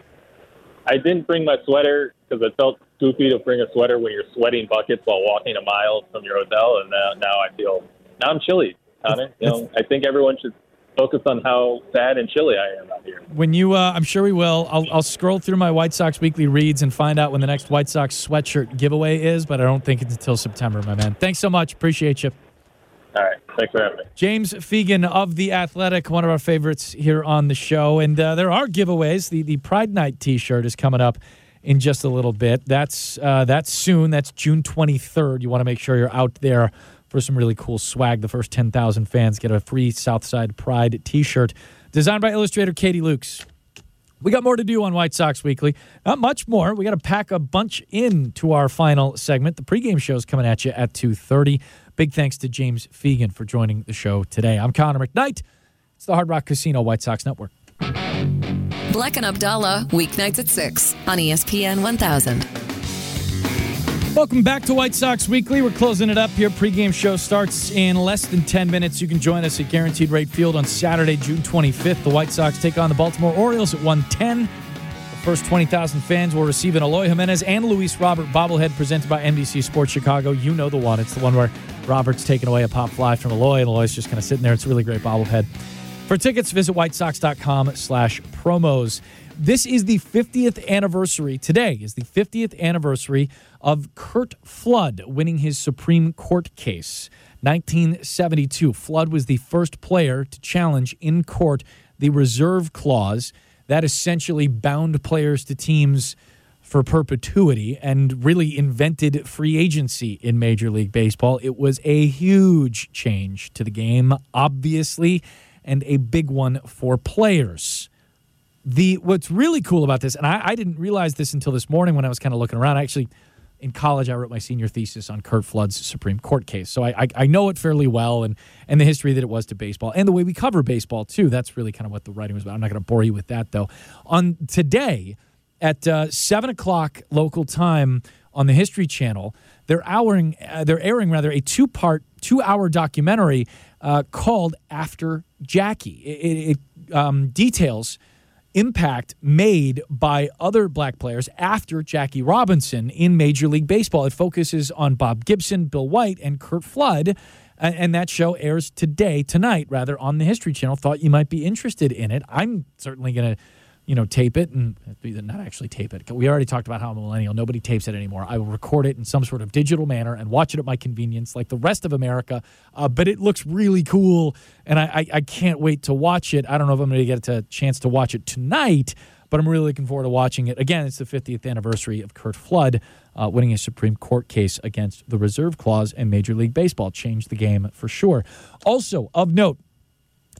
I didn't bring my sweater because I felt goofy to bring a sweater when you're sweating buckets while walking a mile from your hotel, and now, now I feel now I'm chilly. Connor. You know, I think everyone should focus on how sad and chilly I am out here. When you, uh, I'm sure we will. I'll, I'll scroll through my White Sox weekly reads and find out when the next White Sox sweatshirt giveaway is, but I don't think it's until September, my man. Thanks so much. Appreciate you. All right. Thanks for having me. James Fegan of The Athletic, one of our favorites here on the show. And uh, there are giveaways. The, the Pride Night t shirt is coming up in just a little bit. That's uh, that's soon. That's June 23rd. You want to make sure you're out there for some really cool swag. The first 10,000 fans get a free Southside Pride T-shirt designed by illustrator Katie Lukes. We got more to do on White Sox Weekly. Not much more. We got to pack a bunch in to our final segment. The pregame show is coming at you at 2.30. Big thanks to James Fegan for joining the show today. I'm Connor McKnight. It's the Hard Rock Casino White Sox Network. Black and Abdallah, weeknights at 6 on ESPN 1000. Welcome back to White Sox Weekly. We're closing it up here. Pregame show starts in less than 10 minutes. You can join us at Guaranteed Rate Field on Saturday, June 25th. The White Sox take on the Baltimore Orioles at 110. The first 20,000 fans will receive an Eloy Jimenez and Luis Robert bobblehead presented by NBC Sports Chicago. You know the one. It's the one where Robert's taking away a pop fly from Eloy, and Eloy's just kind of sitting there. It's a really great bobblehead. For tickets, visit whitesox.com slash promos. This is the 50th anniversary. Today is the 50th anniversary of Curt Flood winning his Supreme Court case. 1972. Flood was the first player to challenge in court the reserve clause that essentially bound players to teams for perpetuity and really invented free agency in Major League Baseball. It was a huge change to the game, obviously, and a big one for players. The what's really cool about this, and I, I didn't realize this until this morning when I was kind of looking around. Actually, in college, I wrote my senior thesis on Curt Flood's Supreme Court case, so I, I, I know it fairly well, and and the history that it was to baseball, and the way we cover baseball too. That's really kind of what the writing was about. I'm not going to bore you with that though. On today at uh, seven o'clock local time on the History Channel, they're airing uh, they're airing rather a two part two hour documentary uh, called After Jackie. It, it um, details impact made by other black players after Jackie Robinson in Major League Baseball. It focuses on Bob Gibson, Bill White, and Curt Flood. And, that show airs today, tonight, rather, on the History Channel. Thought you might be interested in it. I'm certainly going to you know, tape it and not actually tape it. We already talked about how I'm a millennial. Nobody tapes it anymore. I will record it in some sort of digital manner and watch it at my convenience, like the rest of America. Uh, but it looks really cool, and I, I, I, can't wait to watch it. I don't know if I'm going to get a chance to watch it tonight, but I'm really looking forward to watching it. Again, it's the 50th anniversary of Curt Flood uh, winning a Supreme Court case against the Reserve Clause and Major League Baseball. Changed the game for sure. Also, of note,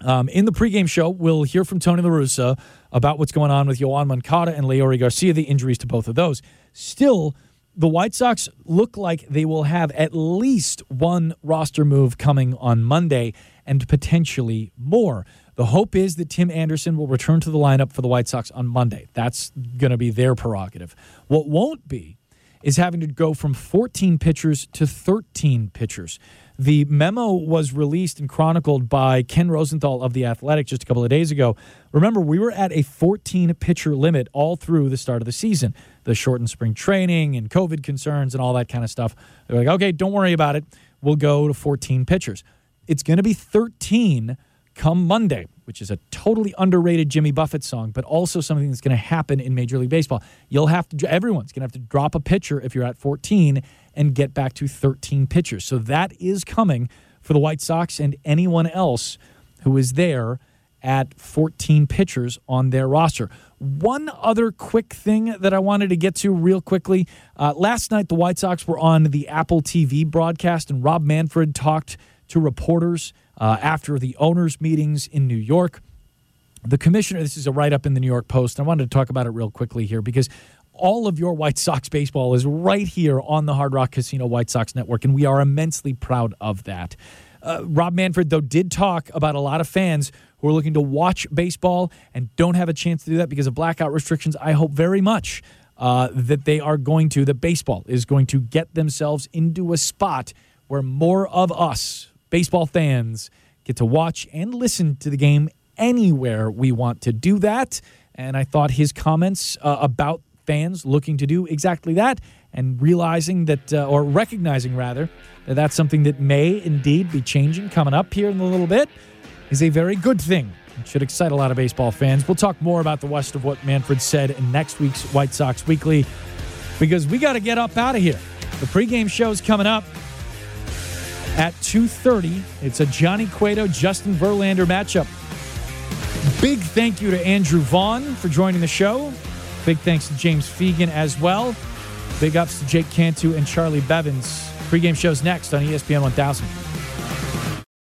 um, in the pregame show, we'll hear from Tony La Russa about what's going on with Yoan Moncada and Leury Garcia, the injuries to both of those. Still, the White Sox look like they will have at least one roster move coming on Monday and potentially more. The hope is that Tim Anderson will return to the lineup for the White Sox on Monday. That's going to be their prerogative. What won't be is having to go from 14 pitchers to 13 pitchers. The memo was released and chronicled by Ken Rosenthal of The Athletic just a couple of days ago. Remember, we were at a 14 pitcher limit all through the start of the season. The shortened spring training and COVID concerns and all that kind of stuff. They're like, okay, don't worry about it. We'll go to 14 pitchers. It's going to be 13 come Monday, which is a totally underrated Jimmy Buffett song, but also something that's going to happen in Major League Baseball. You'll have to, everyone's going to have to drop a pitcher if you're at 14 and get back to 13 pitchers. So that is coming for the White Sox and anyone else who is there at 14 pitchers on their roster. One other quick thing that I wanted to get to real quickly. Uh, last night, the White Sox were on the Apple TV broadcast, and Rob Manfred talked to reporters uh, after the owners' meetings in New York. The commissioner, this is a write up in the New York Post. I wanted to talk about it real quickly here because all of your White Sox baseball is right here on the Hard Rock Casino White Sox Network, and we are immensely proud of that. Uh, Rob Manfred, though, did talk about a lot of fans who are looking to watch baseball and don't have a chance to do that because of blackout restrictions. I hope very much uh, that they are going to, that baseball is going to get themselves into a spot where more of us, baseball fans, get to watch and listen to the game anywhere we want to do that. And I thought his comments uh, about fans looking to do exactly that and realizing that, uh, or recognizing rather, that that's something that may indeed be changing coming up here in a little bit is a very good thing. It should excite a lot of baseball fans. We'll talk more about the rest of what Manfred said in next week's White Sox Weekly because we got to get up out of here. The pregame show's coming up at 2.30. It's a Johnny Cueto, Justin Verlander matchup. Big thank you to Andrew Vaughn for joining the show. Big thanks to James Fegan as well. Big ups to Jake Cantu and Charlie Bevins. Pre-game shows next on ESPN 1000.